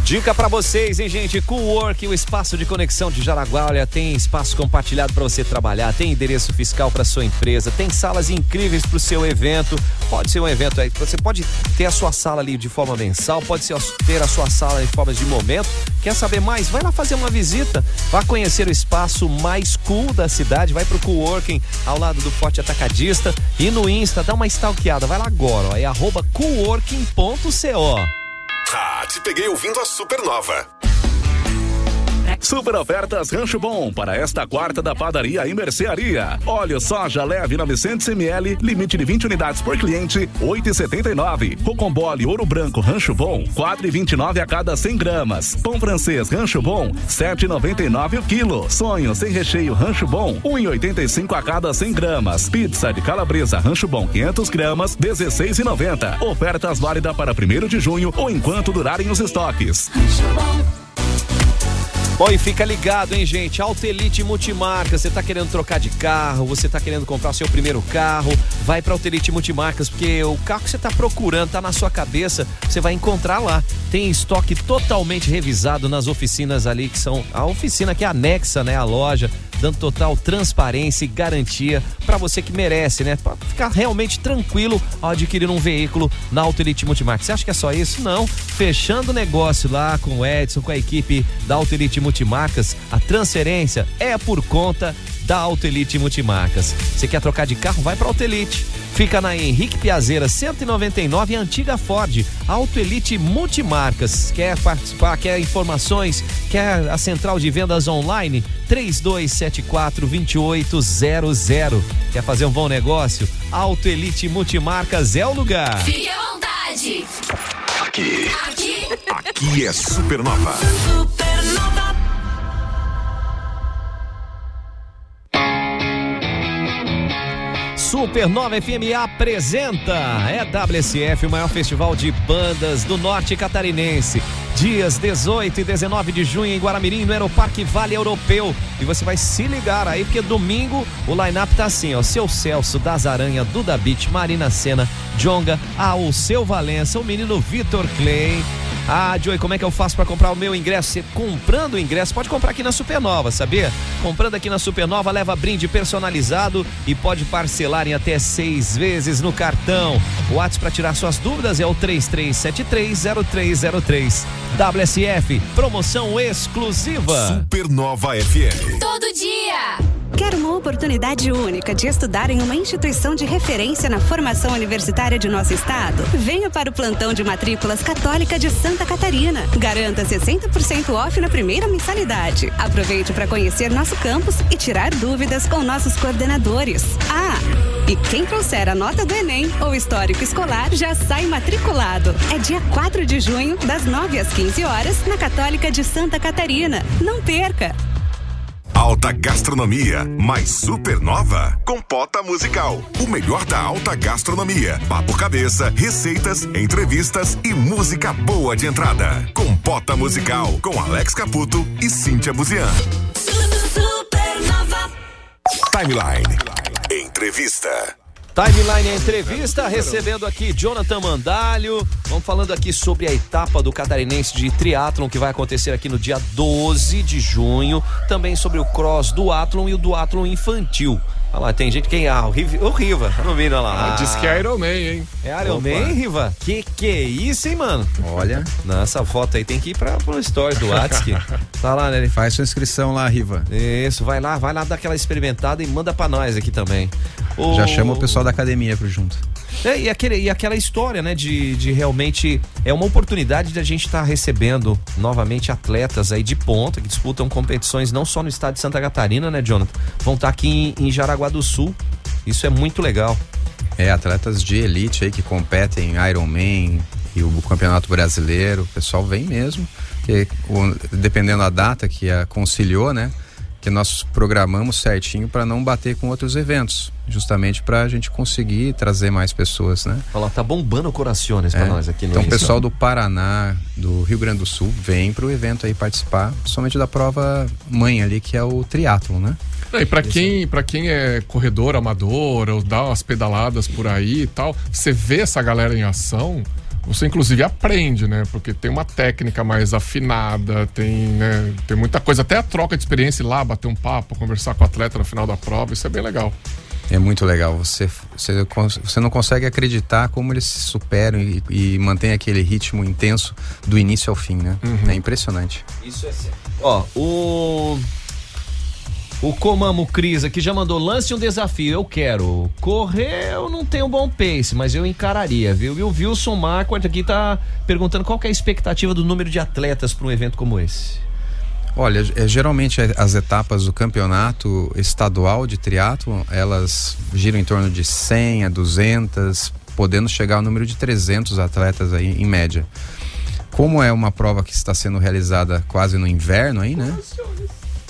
Dica pra vocês, hein, gente? Cowork, o espaço de conexão de Jaraguá, olha, tem espaço compartilhado para você trabalhar, tem endereço fiscal para sua empresa, tem salas incríveis pro seu evento. Pode ser um evento aí, você pode ter a sua sala ali de forma mensal, pode ser ter a sua sala em forma de momento. Quer saber mais? Vai lá fazer uma visita, vá conhecer o espaço mais cool da cidade, vai pro Coworking ao lado do Forte Atacadista e no Insta, dá uma stalkeada, vai lá agora, ó, é arroba coworking.co. Ah, te peguei ouvindo a Supernova. Super ofertas Rancho Bom para esta quarta da padaria e mercearia. Óleo soja leve 900ml, limite de 20 unidades por cliente, 8,79. Rocombole ouro branco Rancho Bom, 4,29 a cada 100 gramas. Pão francês Rancho Bom, 7,99 o quilo. Sonho sem recheio Rancho Bom, 1,85 a cada 100 gramas. Pizza de calabresa Rancho Bom, 500 gramas, 16,90. Ofertas válidas para 1 de junho ou enquanto durarem os estoques. Bom, e fica ligado, hein, gente? Autelite Multimarcas, você tá querendo trocar de carro, você tá querendo comprar seu primeiro carro, vai pra Autelite Multimarcas, porque o carro que você tá procurando, tá na sua cabeça, você vai encontrar lá. Tem estoque totalmente revisado nas oficinas ali, que são a oficina que anexa, né, a loja, dando total transparência e garantia para você que merece, né? Pra ficar realmente tranquilo ao adquirir um veículo na Autelite Multimarcas. Você acha que é só isso? Não. Fechando o negócio lá com o Edson, com a equipe da Autelite Multimarcas, a transferência é por conta da Autelite Multimarcas. Você quer trocar de carro? Vai para Autelite. Fica na Henrique Piazeira 199, antiga Ford. Autelite Multimarcas. Quer participar? Quer informações? Quer a central de vendas online? 3274 2800. Quer fazer um bom negócio? Autelite Multimarcas é o lugar. Fique à vontade. Aqui. Aqui. Aqui é Supernova. Supernova. Supernova FM apresenta é WSF, o maior festival de bandas do norte catarinense. Dias 18 e 19 de junho em Guaramirim, no Aeroparque Vale Europeu. E você vai se ligar aí, porque domingo o line-up tá assim, ó. Seu Celso, Das Aranha, Duda Beat, Marina Senna, Jonga, o Seu Valença, o menino Vitor Clay. Ah, Joey, como é que eu faço para comprar o meu ingresso? Você comprando o ingresso, pode comprar aqui na Supernova, sabia? Comprando aqui na Supernova, leva brinde personalizado e pode parcelar em até seis vezes no cartão. O WhatsApp para tirar suas dúvidas é o 33730303. WSF, promoção exclusiva. Supernova FM. Todo dia! Quer uma oportunidade única de estudar em uma instituição de referência na formação universitária de nosso estado? Venha para o plantão de matrículas Católica de Santa Catarina. Garanta 60% off na primeira mensalidade. Aproveite para conhecer nosso campus e tirar dúvidas com nossos coordenadores. Ah! E quem trouxer a nota do Enem ou histórico escolar já sai matriculado. É dia 4 de junho, das 9 às 15 horas, na Católica de Santa Catarina. Não perca! Alta Gastronomia, mais Supernova, Compota Musical. O melhor da alta gastronomia. Papo cabeça, receitas, entrevistas e música boa de entrada. Compota Musical, com Alex Caputo e Cíntia Buzian. Timeline. Entrevista. Timeline é entrevista, recebendo aqui Jonathan Mandalho. Vamos falando aqui sobre a etapa do catarinense de triatlon que vai acontecer aqui no dia 12 de junho. Também sobre o cross do Atlon e o do Atlon infantil. Olha lá, tem gente que. Ah, o Riva, o Riva tá no vídeo olha lá. Ah, diz que é Iron Man, hein? É Iron Opa. Man, Riva? Que que é isso, hein, mano? Olha. Nessa foto aí tem que ir pra, pro story do WhatsApp. (laughs) tá lá, né? Faz sua inscrição lá, Riva. Isso, vai lá, vai lá dar aquela experimentada e manda pra nós aqui também. O- Já chama o pessoal da academia pro junto. É, e, aquele, e aquela história, né, de, de realmente. É uma oportunidade de a gente estar recebendo novamente atletas aí de ponta que disputam competições não só no estado de Santa Catarina, né, Jonathan? Vão estar aqui em, em Jaraguá do Sul. Isso é muito legal. É, atletas de elite aí que competem em Ironman e o Campeonato Brasileiro, o pessoal vem mesmo. Que, dependendo da data que a conciliou, né? Que nós programamos certinho para não bater com outros eventos, justamente para a gente conseguir trazer mais pessoas, né? Olha lá, tá bombando corações pra É. nós aqui no Então o pessoal do Paraná, do Rio Grande do Sul, vem pro evento aí participar, somente da prova mãe ali, que é o triatlon, né? Não, e pra quem, pra quem é corredor amador ou dá umas pedaladas por aí e tal, você vê essa galera em ação, você inclusive aprende, né? Porque tem uma técnica mais afinada, tem, né, tem muita coisa, até a troca de experiência ir lá, bater um papo, conversar com o atleta no final da prova, isso é bem legal. É muito legal. Você, você, você não consegue acreditar como eles se superam e, e mantêm aquele ritmo intenso do início ao fim, né? É impressionante. Isso é certo. Ó, o. O Comamo Cris aqui já mandou lance um desafio. Eu quero. Correr, eu não tenho bom pace, mas eu encararia, viu? E o Wilson Marquardt aqui tá perguntando qual que é a expectativa do número de atletas para um evento como esse. Olha, é, geralmente é, as etapas do campeonato estadual de triatlo, elas giram em torno de 100 a 200, podendo chegar ao número de 300 atletas aí em média. Como é uma prova que está sendo realizada quase no inverno aí, né?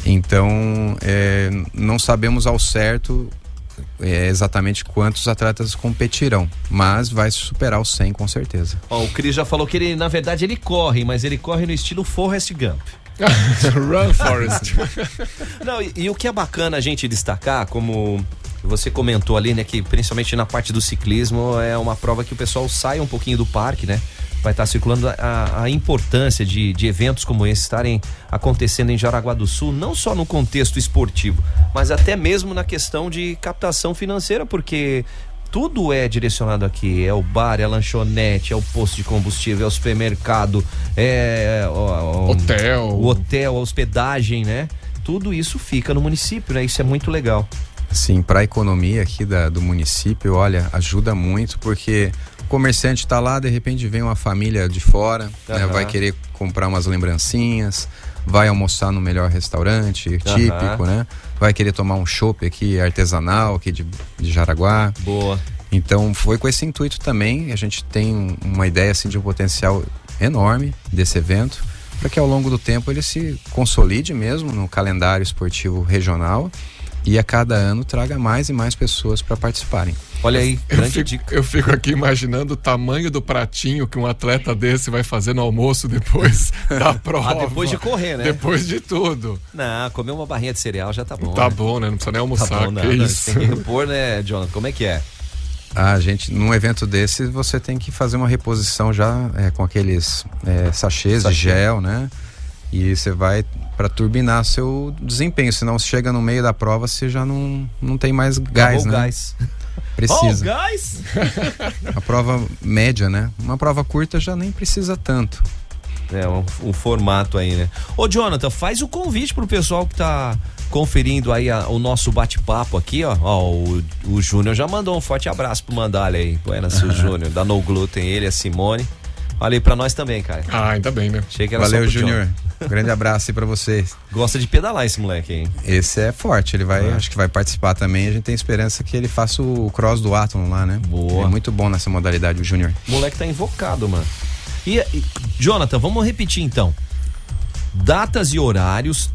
Então, é, não sabemos ao certo é, exatamente quantos atletas competirão, mas vai superar os 100 com certeza. Ó, o Cris já falou que ele, na verdade, ele corre, mas ele corre no estilo Forrest Gump. (laughs) Run, Forrest. (laughs) Não, e, e o que é bacana a gente destacar, como você comentou ali, né, que principalmente na parte do ciclismo é uma prova que o pessoal sai um pouquinho do parque, né? Vai estar circulando a, a importância de, de eventos como esse estarem acontecendo em Jaraguá do Sul, não só no contexto esportivo, mas até mesmo na questão de captação financeira, porque tudo é direcionado aqui. É o bar, é a lanchonete, é o posto de combustível, é o supermercado, é o, o- Hotel. o hotel, a hospedagem, né? Tudo isso fica no município, né? Isso é muito legal. Sim, para a economia aqui da- do município, olha, ajuda muito porque o comerciante está lá, de repente vem uma família de fora, né, Aham. vai querer comprar umas lembrancinhas, vai almoçar no melhor restaurante típico, Aham. né? Vai querer tomar um chopp aqui artesanal aqui de, de Jaraguá. Boa. Então foi com esse intuito também, a gente tem um- uma ideia assim de um potencial enorme desse evento, para que ao longo do tempo ele se consolide mesmo no calendário esportivo regional e a cada ano traga mais e mais pessoas para participarem. Olha aí, eu fico, eu fico aqui imaginando o tamanho do pratinho que um atleta desse vai fazer no almoço depois (laughs) da prova. Ah, depois de correr, né? Depois de tudo. Não, comer uma barrinha de cereal já tá bom. Tá né? bom, né? Não precisa nem almoçar. Tá bom, que nada. isso. Tem que repor, né, Jonathan? Como é que é? A gente, num evento desse, você tem que fazer uma reposição já é, com aqueles é, sachês Sachê. de gel, né? E você vai para turbinar seu desempenho, senão você chega no meio da prova, você já não, não tem mais gás, Acabou o né? gás. Precisa. Oh, gás! (laughs) A prova média, né? Uma prova curta já nem precisa tanto. É, um, um formato aí, né? Ô, Jonathan, faz o convite pro pessoal que tá conferindo aí a- o nosso bate-papo aqui, ó. Ó, o, o Júnior já mandou um forte abraço pro Mandalha aí. Buenas, o (laughs) Júnior, da No Gluten, ele, a Simone. Olha aí pra nós também, cara. Ah, ainda bem, né? Achei que era Valeu, Júnior. Um grande abraço aí pra vocês. (laughs) Gosta de pedalar esse moleque, hein? Esse é forte, ele vai, É. acho que vai participar também. A gente tem esperança que ele faça o cross do Atom lá, né? Boa. É muito bom nessa modalidade, o Júnior. O moleque tá invocado, mano. E, e, Jonathan, vamos repetir então. Datas e horários.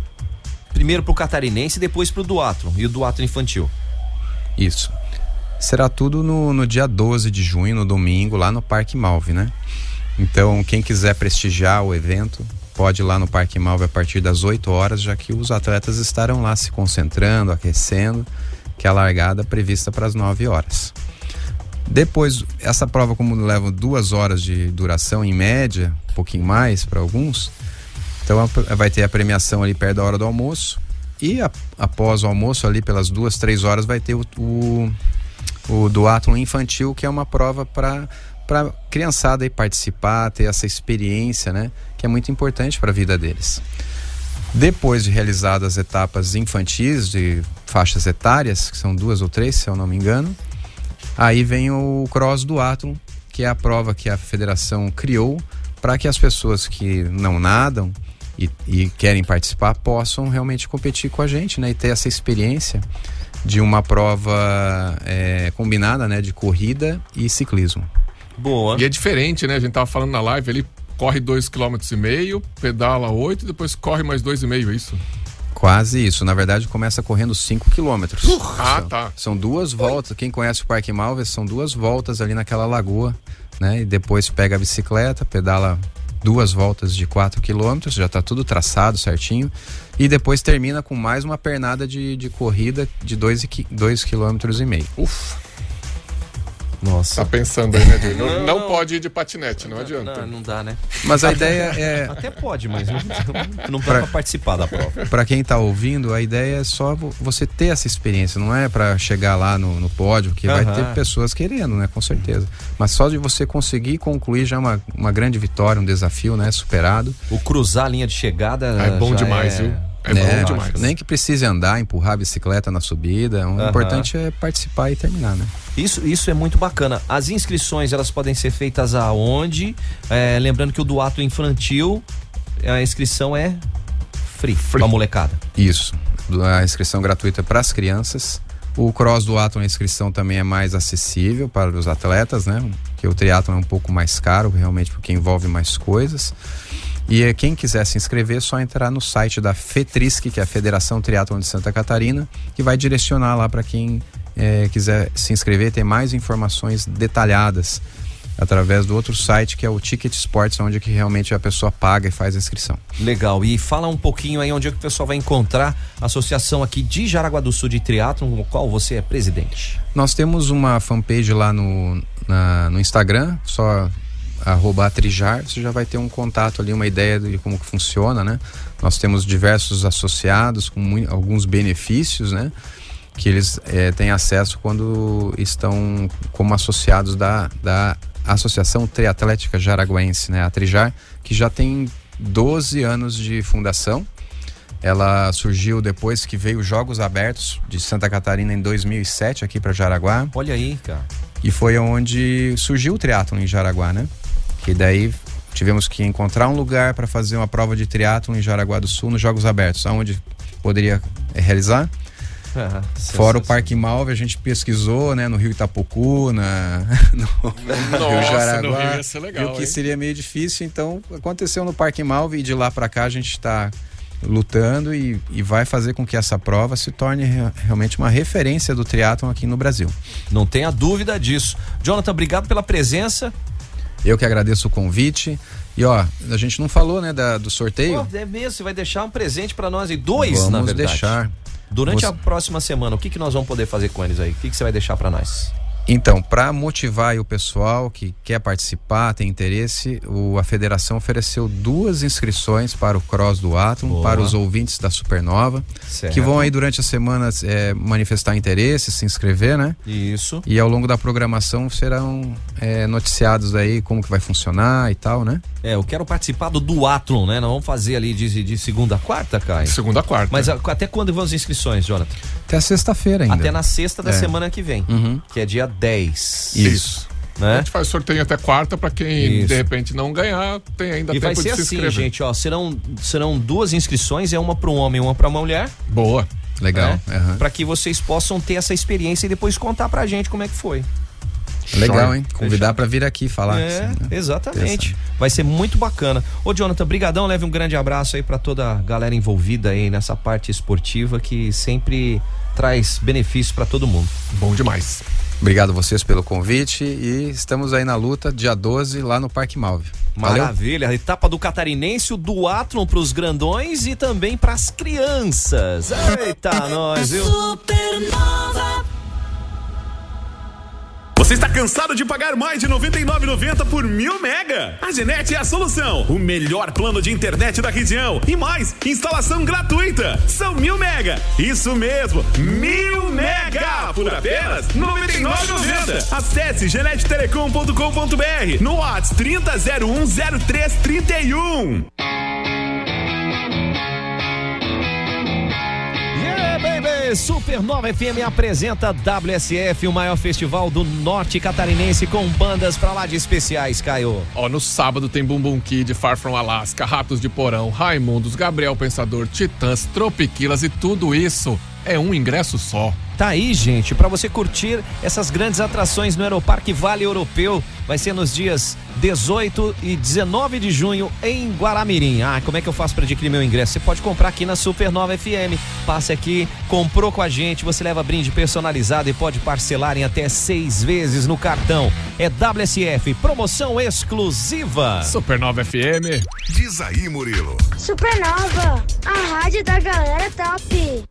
Primeiro pro catarinense, depois pro duatro. E o duatro infantil. Isso. Será tudo no, no dia 12 de junho, no domingo, lá no Parque Malve, né? Então, quem quiser prestigiar o evento, pode ir lá no Parque Malve a partir das 8 horas, já que os atletas estarão lá se concentrando, aquecendo, que é a largada prevista para as 9 horas. Depois, essa prova, como leva duas horas de duração em média, um pouquinho mais para alguns, então vai ter a premiação ali perto da hora do almoço. E a- após o almoço, ali pelas duas, três horas, vai ter o, o, o duatlon infantil, que é uma prova para para criançada aí participar, ter essa experiência, né? Que é muito importante para a vida deles. Depois de realizadas as etapas infantis de faixas etárias, que são duas ou três, se eu não me engano, aí vem o cross do Atom, que é a prova que a federação criou para que as pessoas que não nadam e, e querem participar possam realmente competir com a gente, né? E ter essa experiência de uma prova é, combinada, né? De corrida e ciclismo. Boa. E é diferente, né? A gente tava falando na live, ele corre 2,5 km, pedala 8 e depois corre mais 2,5, é isso? Quase isso. Na verdade, começa correndo 5 quilômetros. Ah, São- tá. São duas voltas. Quem conhece o Parque Malves, são duas voltas ali naquela lagoa, né? E depois pega a bicicleta, pedala duas voltas de 4 quilômetros, já tá tudo traçado certinho. E depois termina com mais uma pernada de, de corrida de 2 quilômetros e meio. Ufa. Nossa. Tá pensando aí, né, Diego? Não, não pode ir de patinete, não adianta. Não, não dá, né? Mas a ideia é. Até pode, mas não, não dá Pra- pra participar da prova. Para quem tá ouvindo, a ideia é só vo- você ter essa experiência, não é para chegar lá no, no pódio, que vai Aham. ter pessoas querendo, né? Com certeza. Mas só de você conseguir concluir já é uma, uma grande vitória, um desafio, né? Superado. O cruzar a linha de chegada. É bom demais, é... viu? É né? bom demais. Nem que precise andar, empurrar a bicicleta na subida. O Aham. importante é participar e terminar, né? Isso, isso é muito bacana. As inscrições elas podem ser feitas aonde? É, lembrando que o do ato infantil, a inscrição é free, free. molecada. Isso. A inscrição gratuita para as crianças. O cross do Atom, a inscrição também é mais acessível para os atletas, né? Que o triatlon é um pouco mais caro, realmente, porque envolve mais coisas. E eh, quem quiser se inscrever, é só entrar no site da FETRISC, que é a Federação Triatlon de Santa Catarina, que vai direcionar lá para quem eh, quiser se inscrever, ter mais informações detalhadas através do outro site que é o Ticket Sports, onde que realmente a pessoa paga e faz a inscrição. Legal. E fala um pouquinho aí onde é que o pessoal vai encontrar a associação aqui de Jaraguá do Sul de Triatlon, no qual você é presidente. Nós temos uma fanpage lá no, na- no Instagram, só arroba atrijar, você já vai ter um contato ali, uma ideia de como que funciona, né? Nós temos diversos associados com mui- alguns benefícios, né? Que eles eh, têm acesso quando estão como associados da, da Associação Triatlética Jaraguense, né? A Trijar, que já tem 12 anos de fundação. Ela surgiu depois que veio os Jogos Abertos de Santa Catarina em 2007 aqui para Jaraguá. Olha aí, cara. E foi onde surgiu o triatlon em Jaraguá, né? Que daí tivemos que encontrar um lugar para fazer uma prova de triatlon em Jaraguá do Sul nos Jogos Abertos, aonde poderia eh, realizar. Ah, Fora o Parque Malve, a gente pesquisou, né, no Rio Itapucu, na (laughs) no Nossa, Rio no Jaraguá. Rio ia ser legal, viu que hein? seria meio difícil, então aconteceu no Parque Malve e de lá para cá a gente está lutando e, e vai fazer com que essa prova se torne re- realmente uma referência do triatlon aqui no Brasil. Não tenha dúvida disso. Jonathan, obrigado pela presença. Eu que agradeço o convite. E ó, a gente não falou, né, da- do sorteio. Pô, é mesmo, você vai deixar um presente pra nós aí. Dois, Vamos na verdade. deixar. Durante Você- a próxima semana, o que, que nós vamos poder fazer com eles aí? O que, que você vai deixar pra nós? Então, para motivar aí o pessoal que quer participar, tem interesse, o- a federação ofereceu duas inscrições para o Cross do Atom, Boa. para os ouvintes da Supernova, Certo. que vão aí durante a semana é, manifestar interesse, se inscrever, né? Isso. E ao longo da programação serão é, noticiados aí como que vai funcionar e tal, né? É, eu quero participar do Duatlon, né? Nós vamos fazer ali de, de segunda a quarta, Caio? Segunda a quarta. Mas a- até quando vão as inscrições, Jonathan? Até a sexta-feira ainda. Até na sexta da É. semana que vem, Uhum. que é dia 10. Isso. A Né? gente faz sorteio até quarta pra quem Isso. de repente não ganhar, tem ainda E vai tempo ser de se assim, inscrever. gente, ó, serão, serão duas inscrições, é uma para um homem e uma para uma mulher. Boa. Legal. aham. Para que vocês possam ter essa experiência e depois contar pra gente como é que foi. Legal, hein? Convidar para vir aqui falar. É, assim, né? exatamente. Vai ser muito bacana. Ô, Jonathan, brigadão, leve um grande abraço aí pra toda a galera envolvida aí nessa parte esportiva que sempre traz benefício pra todo mundo. Bom demais. Obrigado a vocês pelo convite e estamos aí na luta, dia 12, lá no Parque Malve. Valeu? Maravilha. A etapa do catarinense, o duatlon pros grandões e também pras crianças. Eita, nós, viu? Você está cansado de pagar mais de R$ 99,90 por mil mega? A Genete é a solução. O melhor plano de internet da região. E mais, instalação gratuita. São mil mega. Isso mesmo, mil mega por apenas R$ 99,90. Acesse genetetelecom.com.br no WhatsApp 30010331. Supernova FM apresenta WSF, o maior festival do norte catarinense com bandas pra lá de especiais, Caio. Ó, no sábado tem Bumbum Kid, Far From Alaska, Ratos de Porão, Raimundos, Gabriel Pensador, Titãs, Tropiquilas e tudo isso é um ingresso só. Tá aí, gente, pra você curtir essas grandes atrações no Aeroparque Vale Europeu. Vai ser nos dias 18 e 19 de junho em Guaramirim. Ah, como é que eu faço pra adquirir meu ingresso? Você pode comprar aqui na Supernova FM. Passe aqui, comprou com a gente, você leva brinde personalizado e pode parcelar em até seis vezes no cartão. É WSF, promoção exclusiva. Supernova FM. Diz aí, Murilo. Supernova, a rádio da galera top.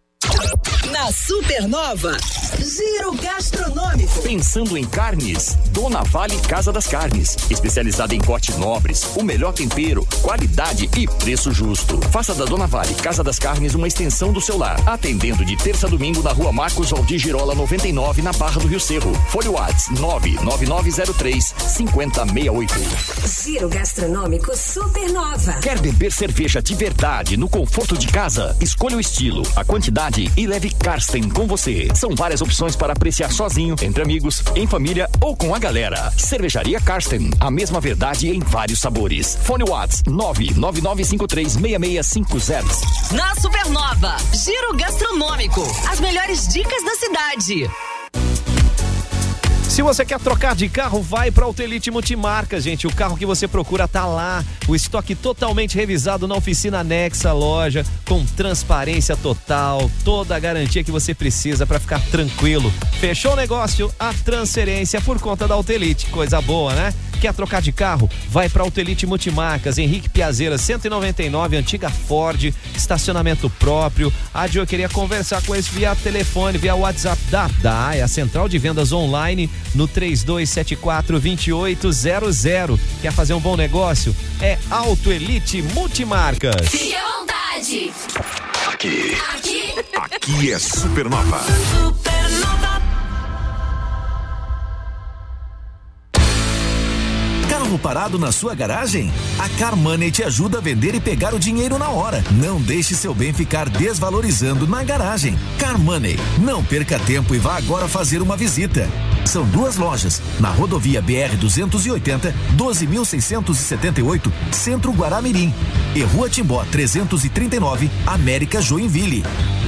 Na Supernova, Giro Gastronômico. Pensando em carnes, Dona Vale Casa das Carnes. Especializada em cortes nobres, o melhor tempero, qualidade e preço justo. Faça da Dona Vale Casa das Carnes uma extensão do seu lar. Atendendo de terça a domingo na rua Marcos Valdir Girola 99, na Barra do Rio Cerro. Folha Whats 99903 5068. Giro Gastronômico Supernova. Quer beber cerveja de verdade no conforto de casa? Escolha o estilo, a quantidade e leve Karsten com você. São várias opções para apreciar sozinho, entre amigos, em família ou com a galera. Cervejaria Karsten, a mesma verdade em vários sabores. Fone Whats 999536650. Na Supernova, Giro Gastronômico. As melhores dicas da cidade. Se você quer trocar de carro, vai para Autelite Multimarcas, gente. O carro que você procura tá lá. O estoque totalmente revisado na oficina anexa à loja, com transparência total, toda a garantia que você precisa para ficar tranquilo. Fechou o negócio? A transferência por conta da Autelite. Coisa boa, né? Quer trocar de carro? Vai para Autelite Multimarcas, Henrique Piazeira 199, antiga Ford, estacionamento próprio. A eu queria conversar com eles via telefone, via WhatsApp. Dá, dá, é a central de vendas online no 3274 2800. Quer fazer um bom negócio? É Auto Elite Multimarcas. Fique à vontade. Aqui. Aqui. Aqui é Supernova. Carro parado na sua garagem? A Car Money te ajuda a vender e pegar o dinheiro na hora. Não deixe seu bem ficar desvalorizando na garagem. Car Money. Não perca tempo e vá agora fazer uma visita. São duas lojas, na rodovia BR 280, 12.678, Centro Guaramirim, e Rua Timbó 339, América Joinville.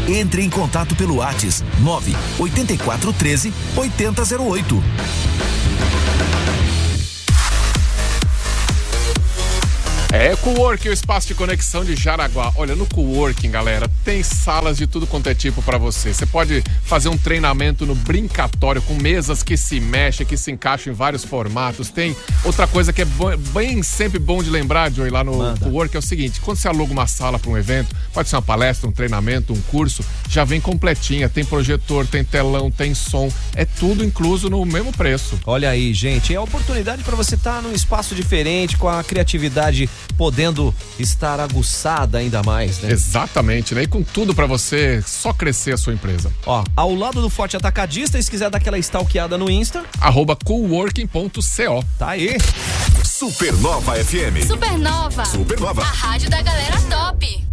Entre em contato pelo WhatsApp 9 8413 8008. É Coworking, o espaço de conexão de Jaraguá. Olha, no Coworking, galera, tem salas de tudo quanto é tipo para você. Você pode fazer um treinamento no brincatório com mesas que se mexem, que se encaixam em vários formatos. Tem outra coisa que é bem sempre bom de lembrar, Joey, lá no Coworking é o seguinte: quando você aluga uma sala para um evento, pode ser uma palestra, um treinamento, um curso, já vem completinha. Tem projetor, tem telão, tem som, é tudo incluso no mesmo preço. Olha aí, gente, é a oportunidade para você estar num espaço diferente, com a criatividade podendo estar aguçada ainda mais, né? Exatamente, né? E com tudo para você só crescer a sua empresa. Ó, ao lado do Forte Atacadista, se quiser dar aquela stalkeada no Insta, arroba coworking.co. Tá aí. Supernova FM. Supernova. Supernova. A rádio da galera top.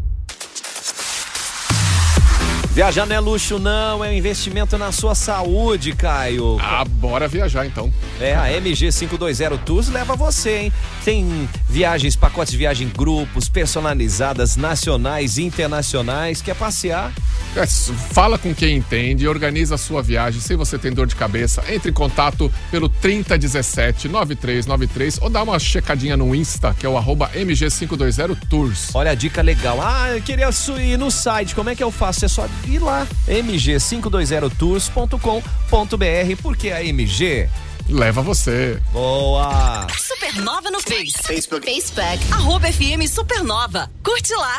Viajar não é luxo, não, é um investimento na sua saúde, Caio. Ah, bora viajar então. É, a MG 520 Tours leva você, hein? Tem viagens, pacotes de viagem grupos, personalizadas, nacionais e internacionais. Quer passear? É, fala com quem entende e organiza a sua viagem. Se você tem dor de cabeça, entre em contato pelo 3017 9393 ou dá uma checadinha no Insta, que é o arroba MG520 Tours. Olha a dica legal. Ah, eu queria ir no site. Como é que eu faço? É só ir lá, mg520tours.com.br, porque a MG leva você. Boa! Supernova no Face. Facebook. Facebook. Arroba FM Supernova. Curte lá.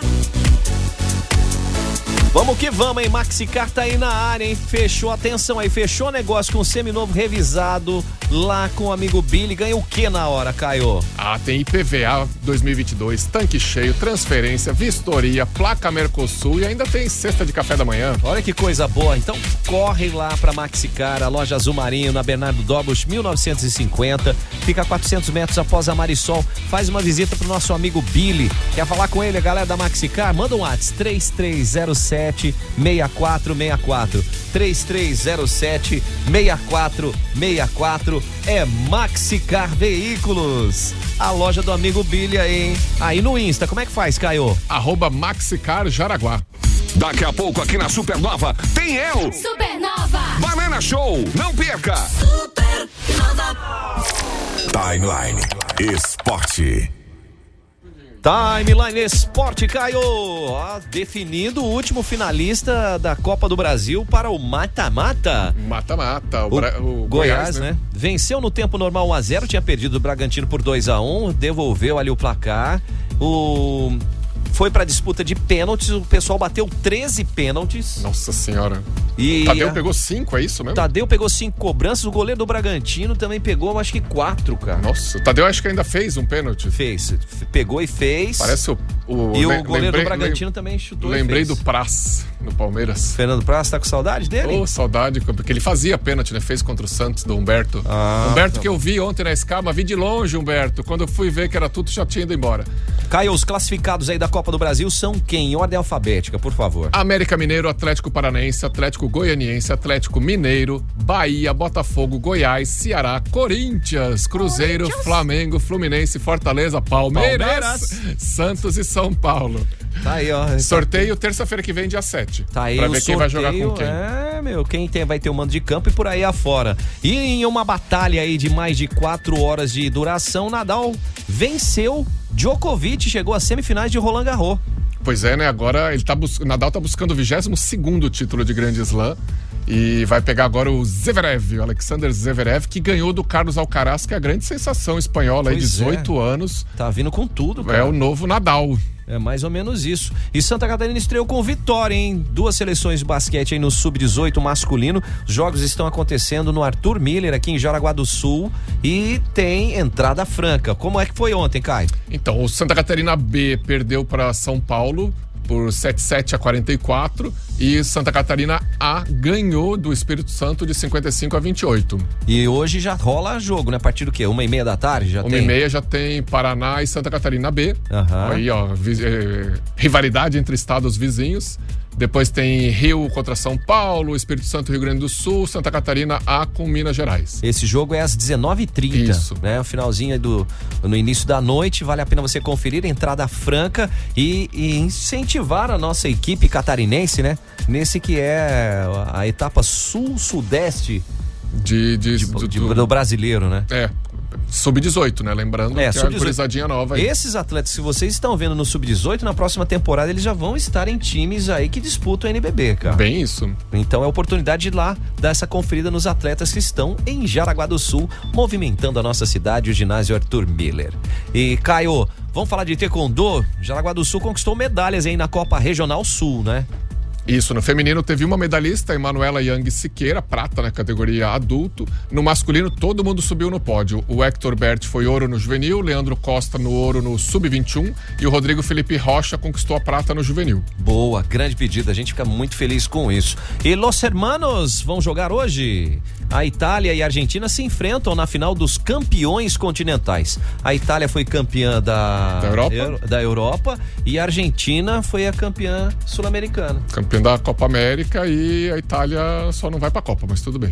Vamos que vamos, hein? Maxicar tá aí na área, hein? Fechou, atenção aí, fechou o negócio com o seminovo revisado lá com o amigo Billy. Ganha o que na hora, Caio? Ah, tem IPVA 2022, tanque cheio, transferência, vistoria, placa Mercosul e ainda tem cesta de café da manhã. Olha que coisa boa. Então corre lá pra Maxicar, a loja Azul Marinho, na Bernardo Dobos, 1950. Fica a 400 metros após a Marisol. Faz uma visita pro nosso amigo Billy. Quer falar com ele, a galera da Maxicar? Manda um WhatsApp, 3307 6464. 3307 6464 é Maxicar Veículos. A loja do amigo Billy aí, hein? Aí no Insta, como é que faz, Caio? Arroba Maxicar Jaraguá. Daqui a pouco aqui na Supernova tem eu. Supernova. Banana Show, não perca. Timeline Esporte. Timeline Esporte, Caio! Definindo o último finalista da Copa do Brasil para o mata-mata. Mata-mata. O, O, Bra- o Goiás, né? Venceu no tempo normal 1x0, tinha perdido o Bragantino por 2x1, devolveu ali o placar. O... Foi pra disputa de pênaltis, o pessoal bateu 13 pênaltis. Nossa senhora. E Tadeu pegou cinco, é isso mesmo? Tadeu pegou cinco cobranças, o goleiro do Bragantino também pegou, acho que quatro, cara. Nossa, o Tadeu acho que ainda fez um pênalti. Fez, pegou e fez. Parece o. o E o le- goleiro lembrei- do Bragantino também chutou. e Lembrei do Praz no Palmeiras. Fernando Praz, tá com saudade dele? Ô, saudade, porque ele fazia pênalti, né? Fez contra o Santos do Humberto. Humberto tá que eu vi ontem na escama, vi de longe, Humberto. Quando eu fui ver que era tudo, já tinha ido embora. Caio, os classificados aí da Copa do Brasil são quem? Em ordem alfabética, por favor. América Mineiro, Atlético Paranaense, Atlético Goianiense, Atlético Mineiro, Bahia, Botafogo, Goiás, Ceará, Corinthians, Cruzeiro, Flamengo, Fluminense, Fortaleza, Palmeiras, Palmeiras. Santos e São Paulo. Tá aí, ó. Sorteio terça-feira que vem, dia 7. Tá aí pra o ver quem vai jogar sorteio, com quem. É, meu, quem tem, vai ter o mando de campo e por aí afora. E em uma batalha aí de mais de quatro horas de duração, Nadal venceu Djokovic, chegou às semifinais de Roland Garros. Pois é, né? Agora ele tá bus... Nadal tá buscando o 22 título de Grande Slam. E vai pegar agora o Zverev, o Alexander Zverev, que ganhou do Carlos Alcaraz, que é a grande sensação espanhola, aí, Pois 18 anos. Tá vindo com tudo, cara. É o novo Nadal. É mais ou menos isso. E Santa Catarina estreou com vitória, hein? Duas seleções de basquete aí no Sub-18 masculino. Os jogos estão acontecendo no Arthur Miller, aqui em Jaraguá do Sul. E tem entrada franca. Como é que foi ontem, Caio? Então, o Santa Catarina B perdeu para São Paulo por 77 a 44 e Santa Catarina A ganhou do Espírito Santo de 55 a 28. E hoje já rola jogo, né? A partir do quê? Uma e meia da tarde? Já Uma tem? e meia já tem Paraná e Santa Catarina B. Aham. Aí, ó, eh, rivalidade entre estados vizinhos. Depois tem Rio contra São Paulo, Espírito Santo, Rio Grande do Sul, Santa Catarina A com Minas Gerais. Esse jogo é às 19h30. Isso. Né? O finalzinho do, no início da noite. Vale a pena você conferir, entrada franca e, e incentivar a nossa equipe catarinense, né? Nesse que é a etapa sul-sudeste de, de, do, do brasileiro, né? É. Sub-18, né? Lembrando É, que é a sub-18. gurizadinha nova aí. Esses atletas que vocês estão vendo no Sub-18, na próxima temporada eles já vão estar em times aí que disputam a NBB, cara. Bem isso. Então é oportunidade de lá dar essa conferida nos atletas que estão em Jaraguá do Sul, movimentando a nossa cidade, o ginásio Arthur Miller. E Caio, vamos falar de taekwondo? Jaraguá do Sul conquistou medalhas aí na Copa Regional Sul, né? Isso, no feminino teve uma medalhista, Emanuela Yang Siqueira, prata na categoria adulto. No masculino, todo mundo subiu no pódio. O Hector Bert foi ouro no juvenil, Leandro Costa no ouro no sub-21 e o Rodrigo Felipe Rocha conquistou a prata no juvenil. Boa, grande pedida, a gente fica muito feliz com isso. E Los Hermanos vão jogar hoje? A Itália e a Argentina se enfrentam na final dos campeões continentais. A Itália foi campeã da, Da Europa. Euro- da Europa e a Argentina foi a campeã sul-americana. Da Copa América e a Itália só não vai pra Copa, mas tudo bem.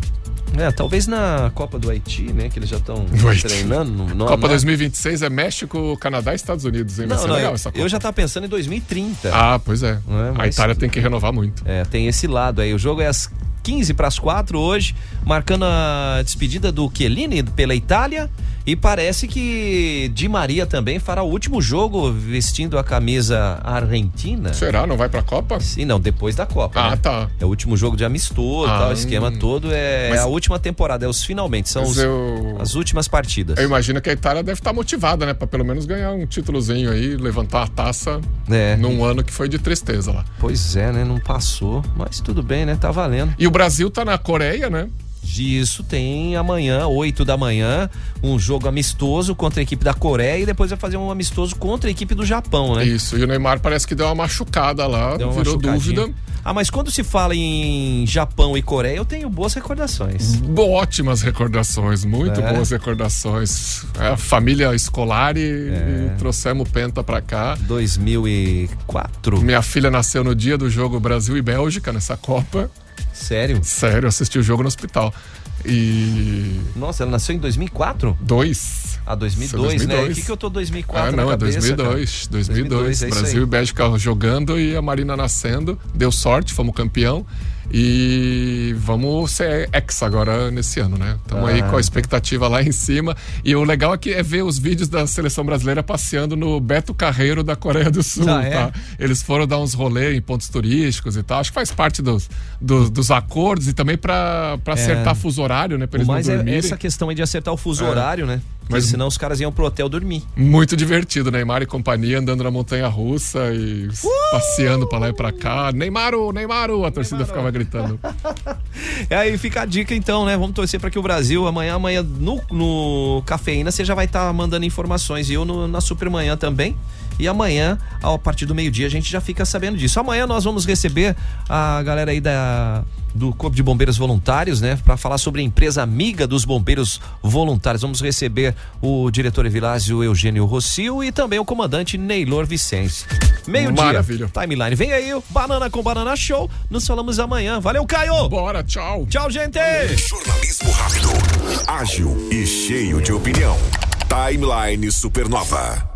É, talvez na Copa do Haiti, né? Que eles já estão (laughs) treinando. Copa não- 2026 é México, Canadá e Estados Unidos, hein? Vai Não, legal eu, essa Copa. eu já tava pensando em 2030. Ah, pois é. É? A Itália tem que renovar muito. É, tem esse lado aí. O jogo é às 15 para as 4 hoje, marcando a despedida do Chiellini pela Itália. E parece que Di Maria também fará o último jogo vestindo a camisa argentina. Será? Não vai pra Copa? Sim, não, depois da Copa. Ah, né? tá. É o último jogo de amistoso, Ah, tal, o esquema hum. todo. É, Mas- é a última temporada, é os finalmente, são os- eu- as últimas partidas. Eu imagino que a Itália deve estar motivada, né? Pra pelo menos ganhar um títulozinho aí, levantar a taça É. num ano que foi de tristeza lá. Pois é, né? Não passou, mas tudo bem, né? Tá valendo. E o Brasil tá na Coreia, né? Isso tem amanhã, 8 da manhã, um jogo amistoso contra a equipe da Coreia e depois vai fazer um amistoso contra a equipe do Japão, né? Isso. E o Neymar parece que deu uma machucada lá, Deu uma virou dúvida. Ah, mas quando se fala em Japão e Coreia, eu tenho boas recordações. Ótimas recordações, muito É. boas recordações. É, a família escolar e, É. e trouxemos o Penta pra cá. 2004. Minha filha nasceu no dia do jogo Brasil e Bélgica, nessa Copa. Sério? Sério, assisti o jogo no hospital. E. Nossa, ela nasceu em 2004? Dois. Ah, 2002, Isso é né? 2002. O que, que eu tô 2004 Ah, não, é cabeça, 2002. cara? 2002. é Brasil e Bélgica jogando e a Marina nascendo. Deu sorte, fomos campeão. E vamos ser ex agora nesse ano, né? Estamos aí Ah, com a expectativa lá em cima. E o legal aqui é ver os vídeos da seleção brasileira passeando no Beto Carreiro da Coreia do Sul, Ah, é? tá? Eles foram dar uns rolês em pontos turísticos e tal. Acho que faz parte dos, dos, dos acordos e também para acertar fuso horário, né? Eles não mais é dormirem. essa questão aí de acertar o fuso É. horário, né? Porque Mas- senão os caras iam pro hotel dormir. Muito divertido, Neymar e companhia andando na montanha russa e passeando pra lá e pra cá. Neymaro, Neymaro, a torcida ficava gritando. E (laughs) aí fica a dica então, né? Vamos torcer para que o Brasil amanhã, amanhã no, no Cafeína você já vai estar mandando informações e eu no- na Supermanhã também. E amanhã, a partir do meio-dia, a gente já fica sabendo disso. Amanhã nós vamos receber a galera aí da do Corpo de Bombeiros Voluntários, né, para falar sobre a empresa amiga dos bombeiros voluntários. Vamos receber o diretor Evilásio Eugênio Rocio e também o comandante Neylor Vicente. Meio-dia. Maravilha. Timeline. Vem aí, o Banana com Banana Show. Nos falamos amanhã. Valeu, Caio. Bora, tchau. Tchau, gente. Jornalismo rápido, ágil e cheio de opinião. Timeline Supernova.